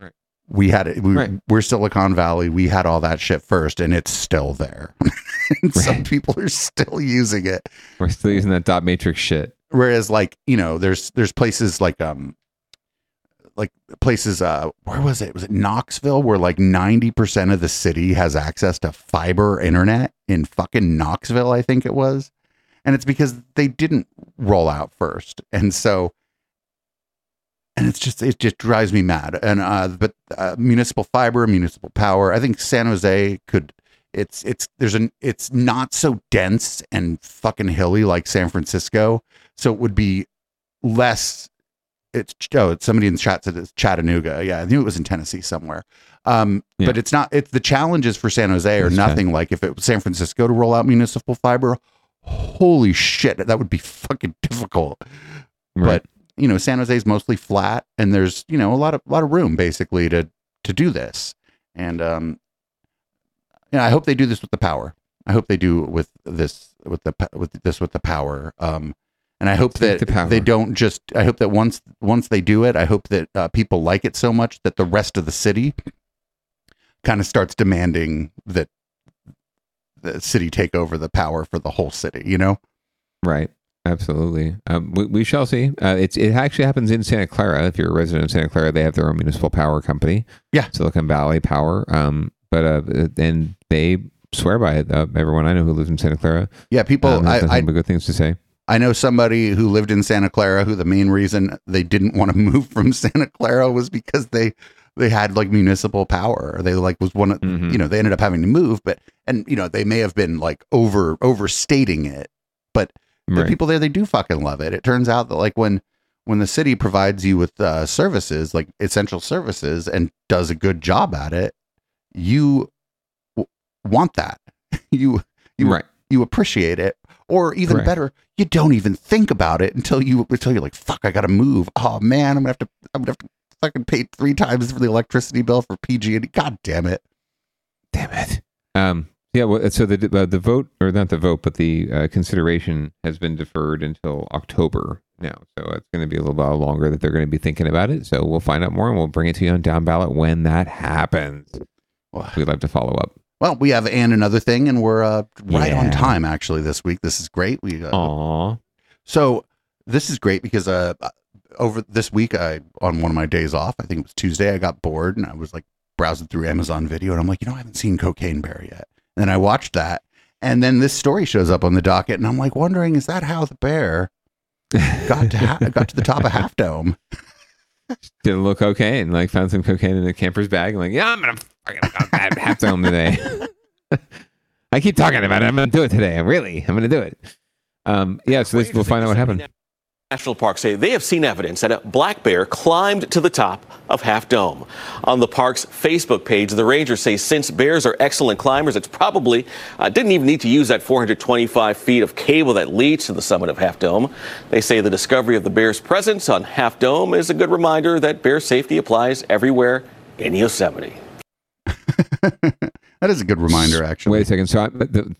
Right. We had it. We, Right. We're Silicon Valley. We had all that shit first, and it's still there. and some people are still using it. We're still using that dot matrix shit. Whereas, like you know, there's there's places like um like places uh where was it? Was it knoxville where like 90% of the city has access to fiber internet in fucking knoxville i think it was? And it's because they didn't roll out first. And so and it's just it just drives me mad. And uh but uh, municipal fiber municipal power i think san jose could it's it's there's an it's not so dense and fucking hilly like san francisco. So it would be less it's oh it's somebody in the chat said it's chattanooga. Yeah i knew it was in tennessee somewhere. Um Yeah. but it's not it's the challenges for san jose are nothing like if it was san francisco to roll out municipal fiber. Holy shit that would be fucking difficult. Right. but you know san jose is mostly flat and there's you know a lot of a lot of room basically to to do this. And um yeah i hope they do this with the power. I hope they do with this with the with this with the power. Um and i hope Take that the they don't just i hope that once once they do it i hope that uh, people like it so much that the rest of the city kind of starts demanding that the city take over the power for the whole city you know Right. Absolutely. Um, we, we shall see. Uh, it's it actually happens in Santa Clara. If you're a resident of Santa Clara, they have their own municipal power company. Yeah. Silicon Valley Power. Um, but uh, and they swear by it. Uh, everyone I know who lives in Santa Clara. yeah people um, I, I good things to say. I know somebody who lived in Santa Clara who the main reason they didn't want to move from Santa Clara was because they they had like municipal power. They like was one of Mm-hmm. you know, they ended up having to move, but and you know, they may have been like over overstating it, but the Right. people there they do fucking love it. It turns out that like when when the city provides you with uh, services like essential services and does a good job at it, you w- want that. you you Right. you appreciate it or even Correct. better you don't even think about it until you until you're like fuck i gotta move oh man i'm gonna have to i'm gonna have to fucking pay three times for the electricity bill for pg and god damn it Damn it. Um, yeah. Well, so the uh, the vote, or not the vote, but the uh, consideration has been deferred until October now. So it's going to be a little while longer that they're going to be thinking about it. So we'll find out more, and we'll bring it to you on down ballot when that happens. We'd love to follow up. Well we have and another thing and we're uh, right on time actually this week this is great we uh, Aw. so this is great because uh over this week i on one of my days off i think it was tuesday i got bored and i was like browsing through amazon video and i'm like you know i haven't seen cocaine bear yet and then i watched that and then this story shows up on the docket and i'm like wondering is that how the bear got to ha- got to the top of half dome Did a little cocaine, and like found some cocaine in the camper's bag. I'm like, yeah, I'm gonna fucking have half dome today. I keep talking about it. I'm gonna do it today. I'm Really, I'm gonna do it. Um, yeah. So this, we'll find out what happened. National Park say they have seen evidence that a black bear climbed to the top of Half Dome. On the park's Facebook page, the rangers say since bears are excellent climbers, it's probably uh, didn't even need to use that 425 feet of cable that leads to the summit of Half Dome. They say the discovery of the bear's presence on Half Dome is a good reminder that bear safety applies everywhere in Yosemite. that is a good reminder actually Wait a second. So I, the,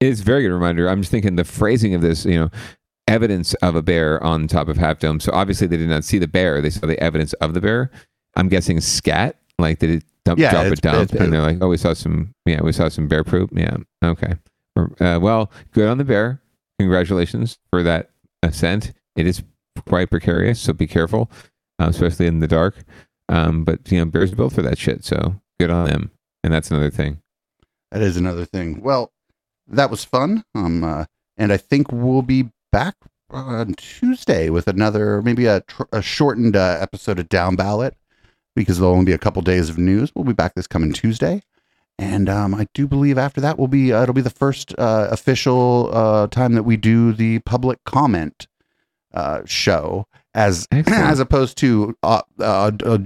it's a very good reminder. I'm just thinking the phrasing of this, you know, evidence of a bear on top of Half Dome. So obviously they did not see the bear. They saw the evidence of the bear. I'm guessing scat. Like they did it dump, Yeah, drop a dump? and they're like, oh, we saw some. Yeah, we saw some bear poop. Yeah. Okay. Uh, well, good on the bear. Congratulations for that ascent. It is quite precarious, so be careful, uh, especially in the dark. Um, but you know, bears built for that shit, so good on them. And that's another thing. That is another thing. Well, that was fun. Um, uh, and I think we'll be back on Tuesday with another, maybe a, tr- a shortened uh, episode of Down Ballot because there'll only be a couple days of news. We'll be back this coming Tuesday. And um, I do believe after that will be uh, it'll be the first uh, official uh, time that we do the public comment uh, show as as opposed to uh, uh, uh,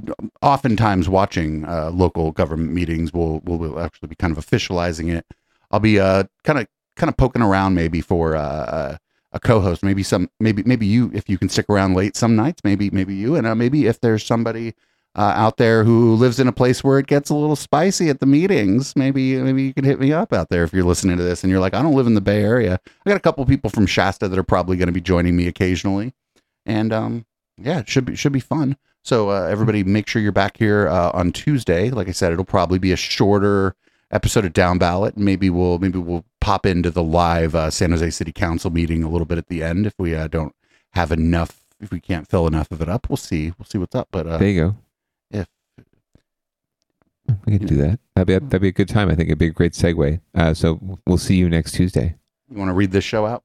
oftentimes watching uh, local government meetings. We'll, we'll we'll actually be kind of officializing it. I'll be uh kind of kind of poking around maybe for uh, uh, a co-host. Maybe some maybe maybe you if you can stick around late some nights. Maybe maybe you and uh, maybe if there's somebody uh, out there who lives in a place where it gets a little spicy at the meetings, maybe maybe you could hit me up out there if you're listening to this and you're like, I don't live in the Bay Area. I got a couple people from Shasta that are probably going to be joining me occasionally, and um, yeah, it should be should be fun. So uh, everybody, make sure you're back here uh, on Tuesday. Like I said, it'll probably be a shorter episode of Down Ballot. Maybe we'll maybe we'll pop into the live uh, San Jose City Council meeting a little bit at the end if we uh, don't have enough. If we can't fill enough of it up, we'll see. We'll see what's up. But uh, There you go. If we could do that, that'd be a, that'd be a good time. I think it'd be a great segue. Uh, so we'll see you next Tuesday. you want to read this show out,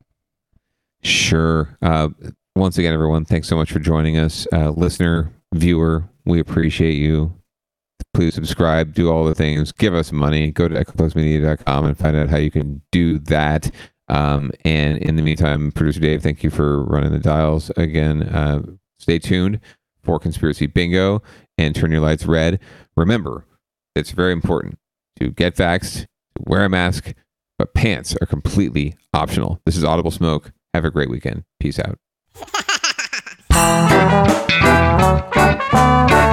Sure. Uh, once again, everyone, thanks so much for joining us, uh, listener, viewer. We appreciate you. Please subscribe, do all the things, give us money. Go to echoplexmedia.com and find out how you can do that. Um, and in the meantime, producer Dave, thank you for running the dials again. Uh, stay tuned for conspiracy bingo and turn your lights red. Remember, it's very important to get vaxxed, wear a mask, but pants are completely optional. This is Audible Smoke. Have a great weekend. Peace out. It's time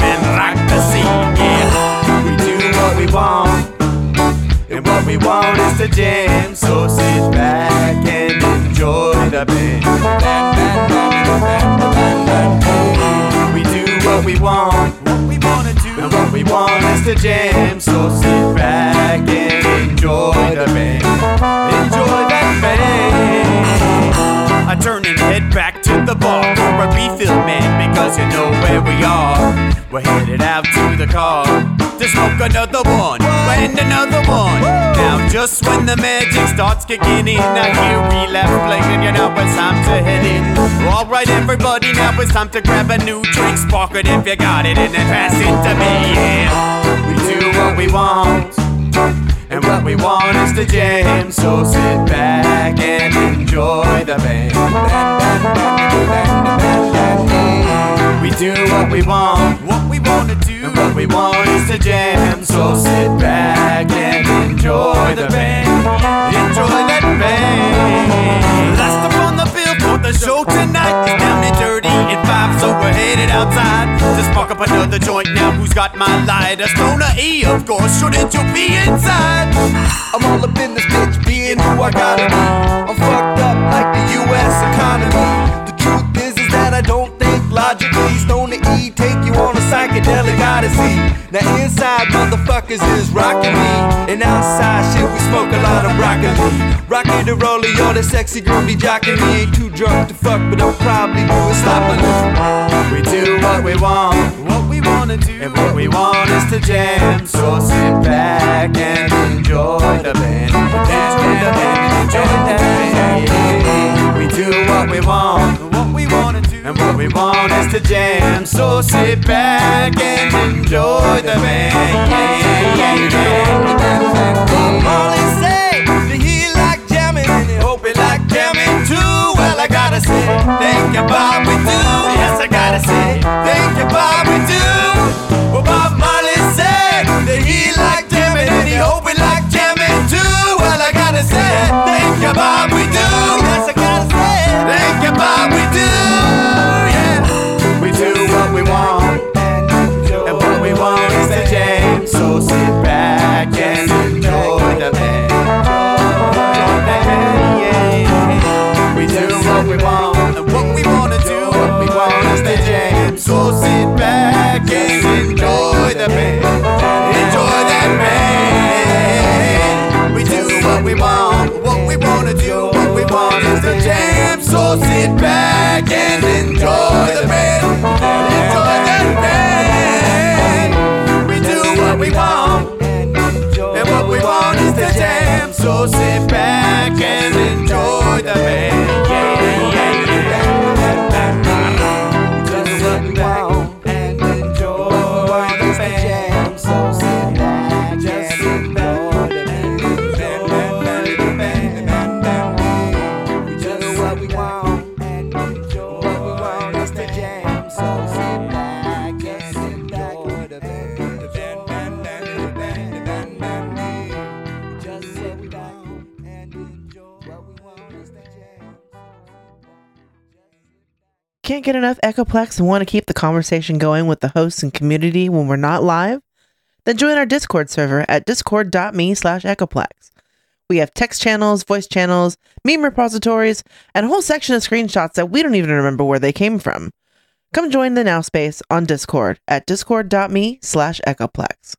man, rock the scene, yeah. We do what we want, and what we want is to jam. So sit back and enjoy the band. We do what we want, what we wanna do, and what we want is to jam. So sit back and enjoy the band. Enjoy that band. I turn and head back the bar for a refill, man, because you know where we are. We're headed out to the car to smoke another one and another one. Now, just when the magic starts kicking in, I hear left playing, you know it's time to head in. Alright, everybody, now it's time to grab a new drink, spark it if you got it, and then pass it to me. Yeah, we do what we want. And what we want is to jam, so sit back and enjoy the band. We do what we want, what we wanna do, and what we want is to jam, so sit back and enjoy the band. Enjoy that band. Last up on the bill for the show tonight is down and dirty at five, so we're headed outside to spark up another joint. Now who's got my lighter? Stoner E, of course. Shouldn't you be inside? I'm all up in this bitch, being who I gotta be. Logically. Stoner E take you on a psychedelic odyssey. Now inside motherfuckers is rocking me, and outside shit we smoke a lot of broccoli. Rocky the roller, yo, the sexy girl be jocking me. Ain't too drunk to fuck, but I'll probably doing sloppily. We do what we want, what we wanna do, and what we want is to jam. So sit back and enjoy the band, enjoy the band, enjoy the band. We do what we want, what we wanna do, and what we want is to jam. So sit back and enjoy the band. Yeah, yeah, yeah, yeah. Molly say that he like jamming and he hope he like jamming too. Well, I gotta say, thank you, Bob, we do. Yes, I gotta say, thank you, Bob, we do. Well, Bob Marley said that he like jamming and he hope he like jamming too. Well, I gotta say, thank you, Bob, we do. Yes, I gotta say, thank you, Bob, So sit back and enjoy the band. Enjoy the band. We do what we want. And what we want is to jam. So sit Can't get enough Echoplex and want to keep the conversation going with the hosts and community when we're not live? Then join our Discord server at discord.me slash Echoplex. We have text channels, voice channels, meme repositories, and a whole section of screenshots that we don't even remember where they came from. Come join the Now Space on Discord at discord.me slash Echoplex.